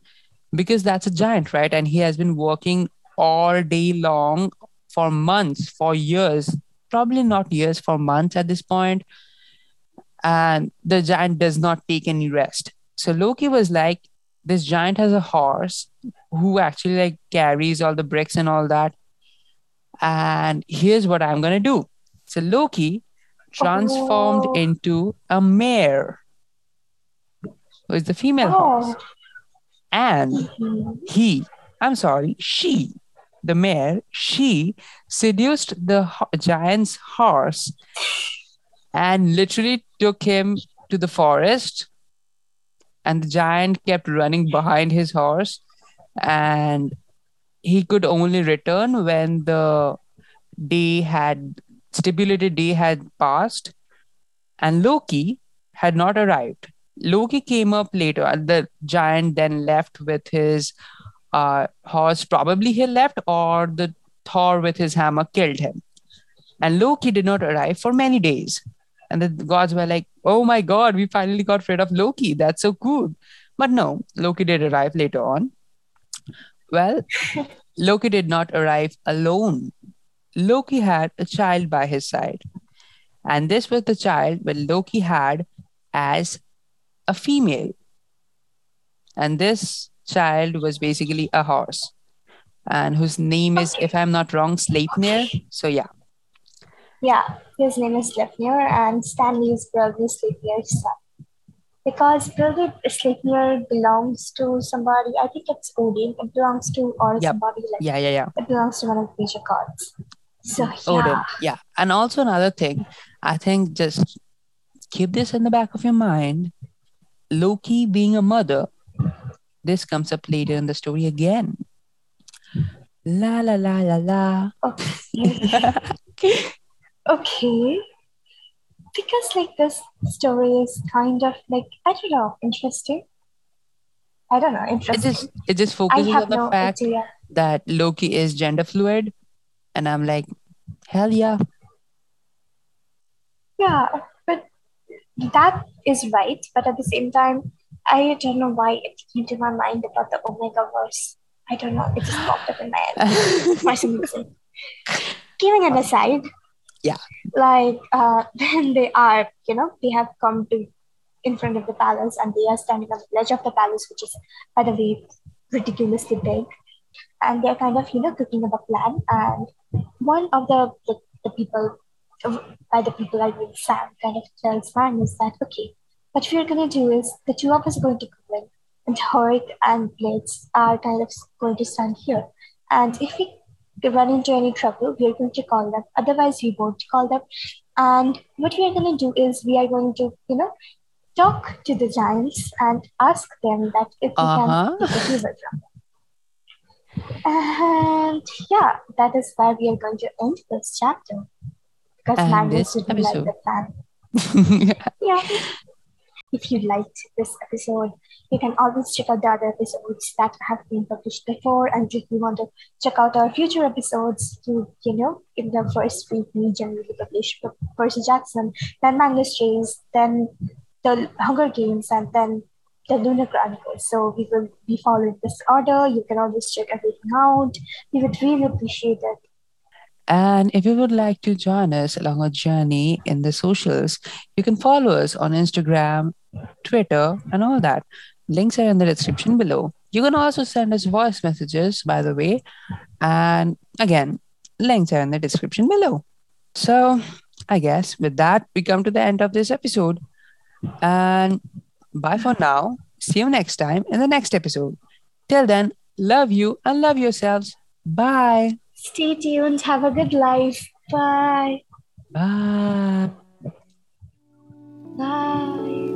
because that's a giant, right? And he has been working all day long for months, for years, probably not years, for months at this point. And the giant does not take any rest. So Loki was like, this giant has a horse who actually like carries all the bricks and all that. And here's what I'm gonna do. So Loki transformed Oh. into a mare. Who is the female horse. Oh. And Mhm. he, I'm sorry, she, the mare, she seduced the ho- giant's horse and literally took him to the forest. And the giant kept running behind his horse, and he could only return when the day had stipulated day had passed, and Loki had not arrived. Loki came up later, and the giant then left with his uh, horse. Probably he left, or the Thor with his hammer killed him. And Loki did not arrive for many days. And the gods were like, oh my god, we finally got rid of Loki. That's so cool. But no, Loki did arrive later on. Well, Loki did not arrive alone. Loki had a child by his side. And this was the child that Loki had as a female. And this child was basically a horse, and whose name is, if I'm not wrong, Sleipnir. So, yeah. Yeah, his name is Sleipnir, and Stanley is probably Sleipnir's son. Because probably Sleipnir belongs to somebody, I think it's Odin, it belongs to, or Yep. somebody like Yeah, yeah, yeah. it belongs to one of the major gods. So, yeah. Odin. Yeah. And also another thing, I think just keep this in the back of your mind. Loki being a mother, this comes up later in the story again. La la la la la. Okay. <laughs> okay. Because like this story is kind of like I don't know, interesting. I don't know, It interesting. just it just focuses on the no fact idea. that Loki is gender fluid. And I'm like, hell yeah. Yeah, but that is right. But at the same time, I don't know why it came to my mind about the Omega verse. I don't know. It just popped up in my head <laughs> for some reason. Giving an aside, Yeah. like uh, <laughs> when they are, you know, they have come to in front of the palace and they are standing on the ledge of the palace, which is, by the way, ridiculously big. And they're kind of, you know, cooking up a plan. And one of the, the, the people, by the people I mean Sam, kind of tells Magnus that, okay, what we're going to do is the two of us are going to go in, and Horik and Blitz are kind of going to stand here. And if we run into any trouble, we are going to call them. Otherwise, we won't call them. And what we are going to do is we are going to, you know, talk to the giants and ask them that if we Uh-huh. can take the fever from them. And yeah, that is why we are going to end this chapter. Because And this didn't like the plan. <laughs> Yeah. If you liked this episode, you can always check out the other episodes that have been published before. And if you want to check out our future episodes, you you know, in the first week we generally publish Percy Jackson, then Magnus Chase, then the Hunger Games, and then the Lunar Chronicles. So we will be following this order. You can always check everything out. We would really appreciate it. And if you would like to join us along our journey in the socials, you can follow us on Instagram, Twitter, and all that. Links are in the description uh-huh. below. You can also send us voice messages, by the way. And again, links are in the description below. So, I guess with that, we come to the end of this episode. And bye for now. See you next time in the next episode. Till then, love you and love yourselves. Bye. Stay tuned. Have a good life. Bye. Bye. Bye. Bye.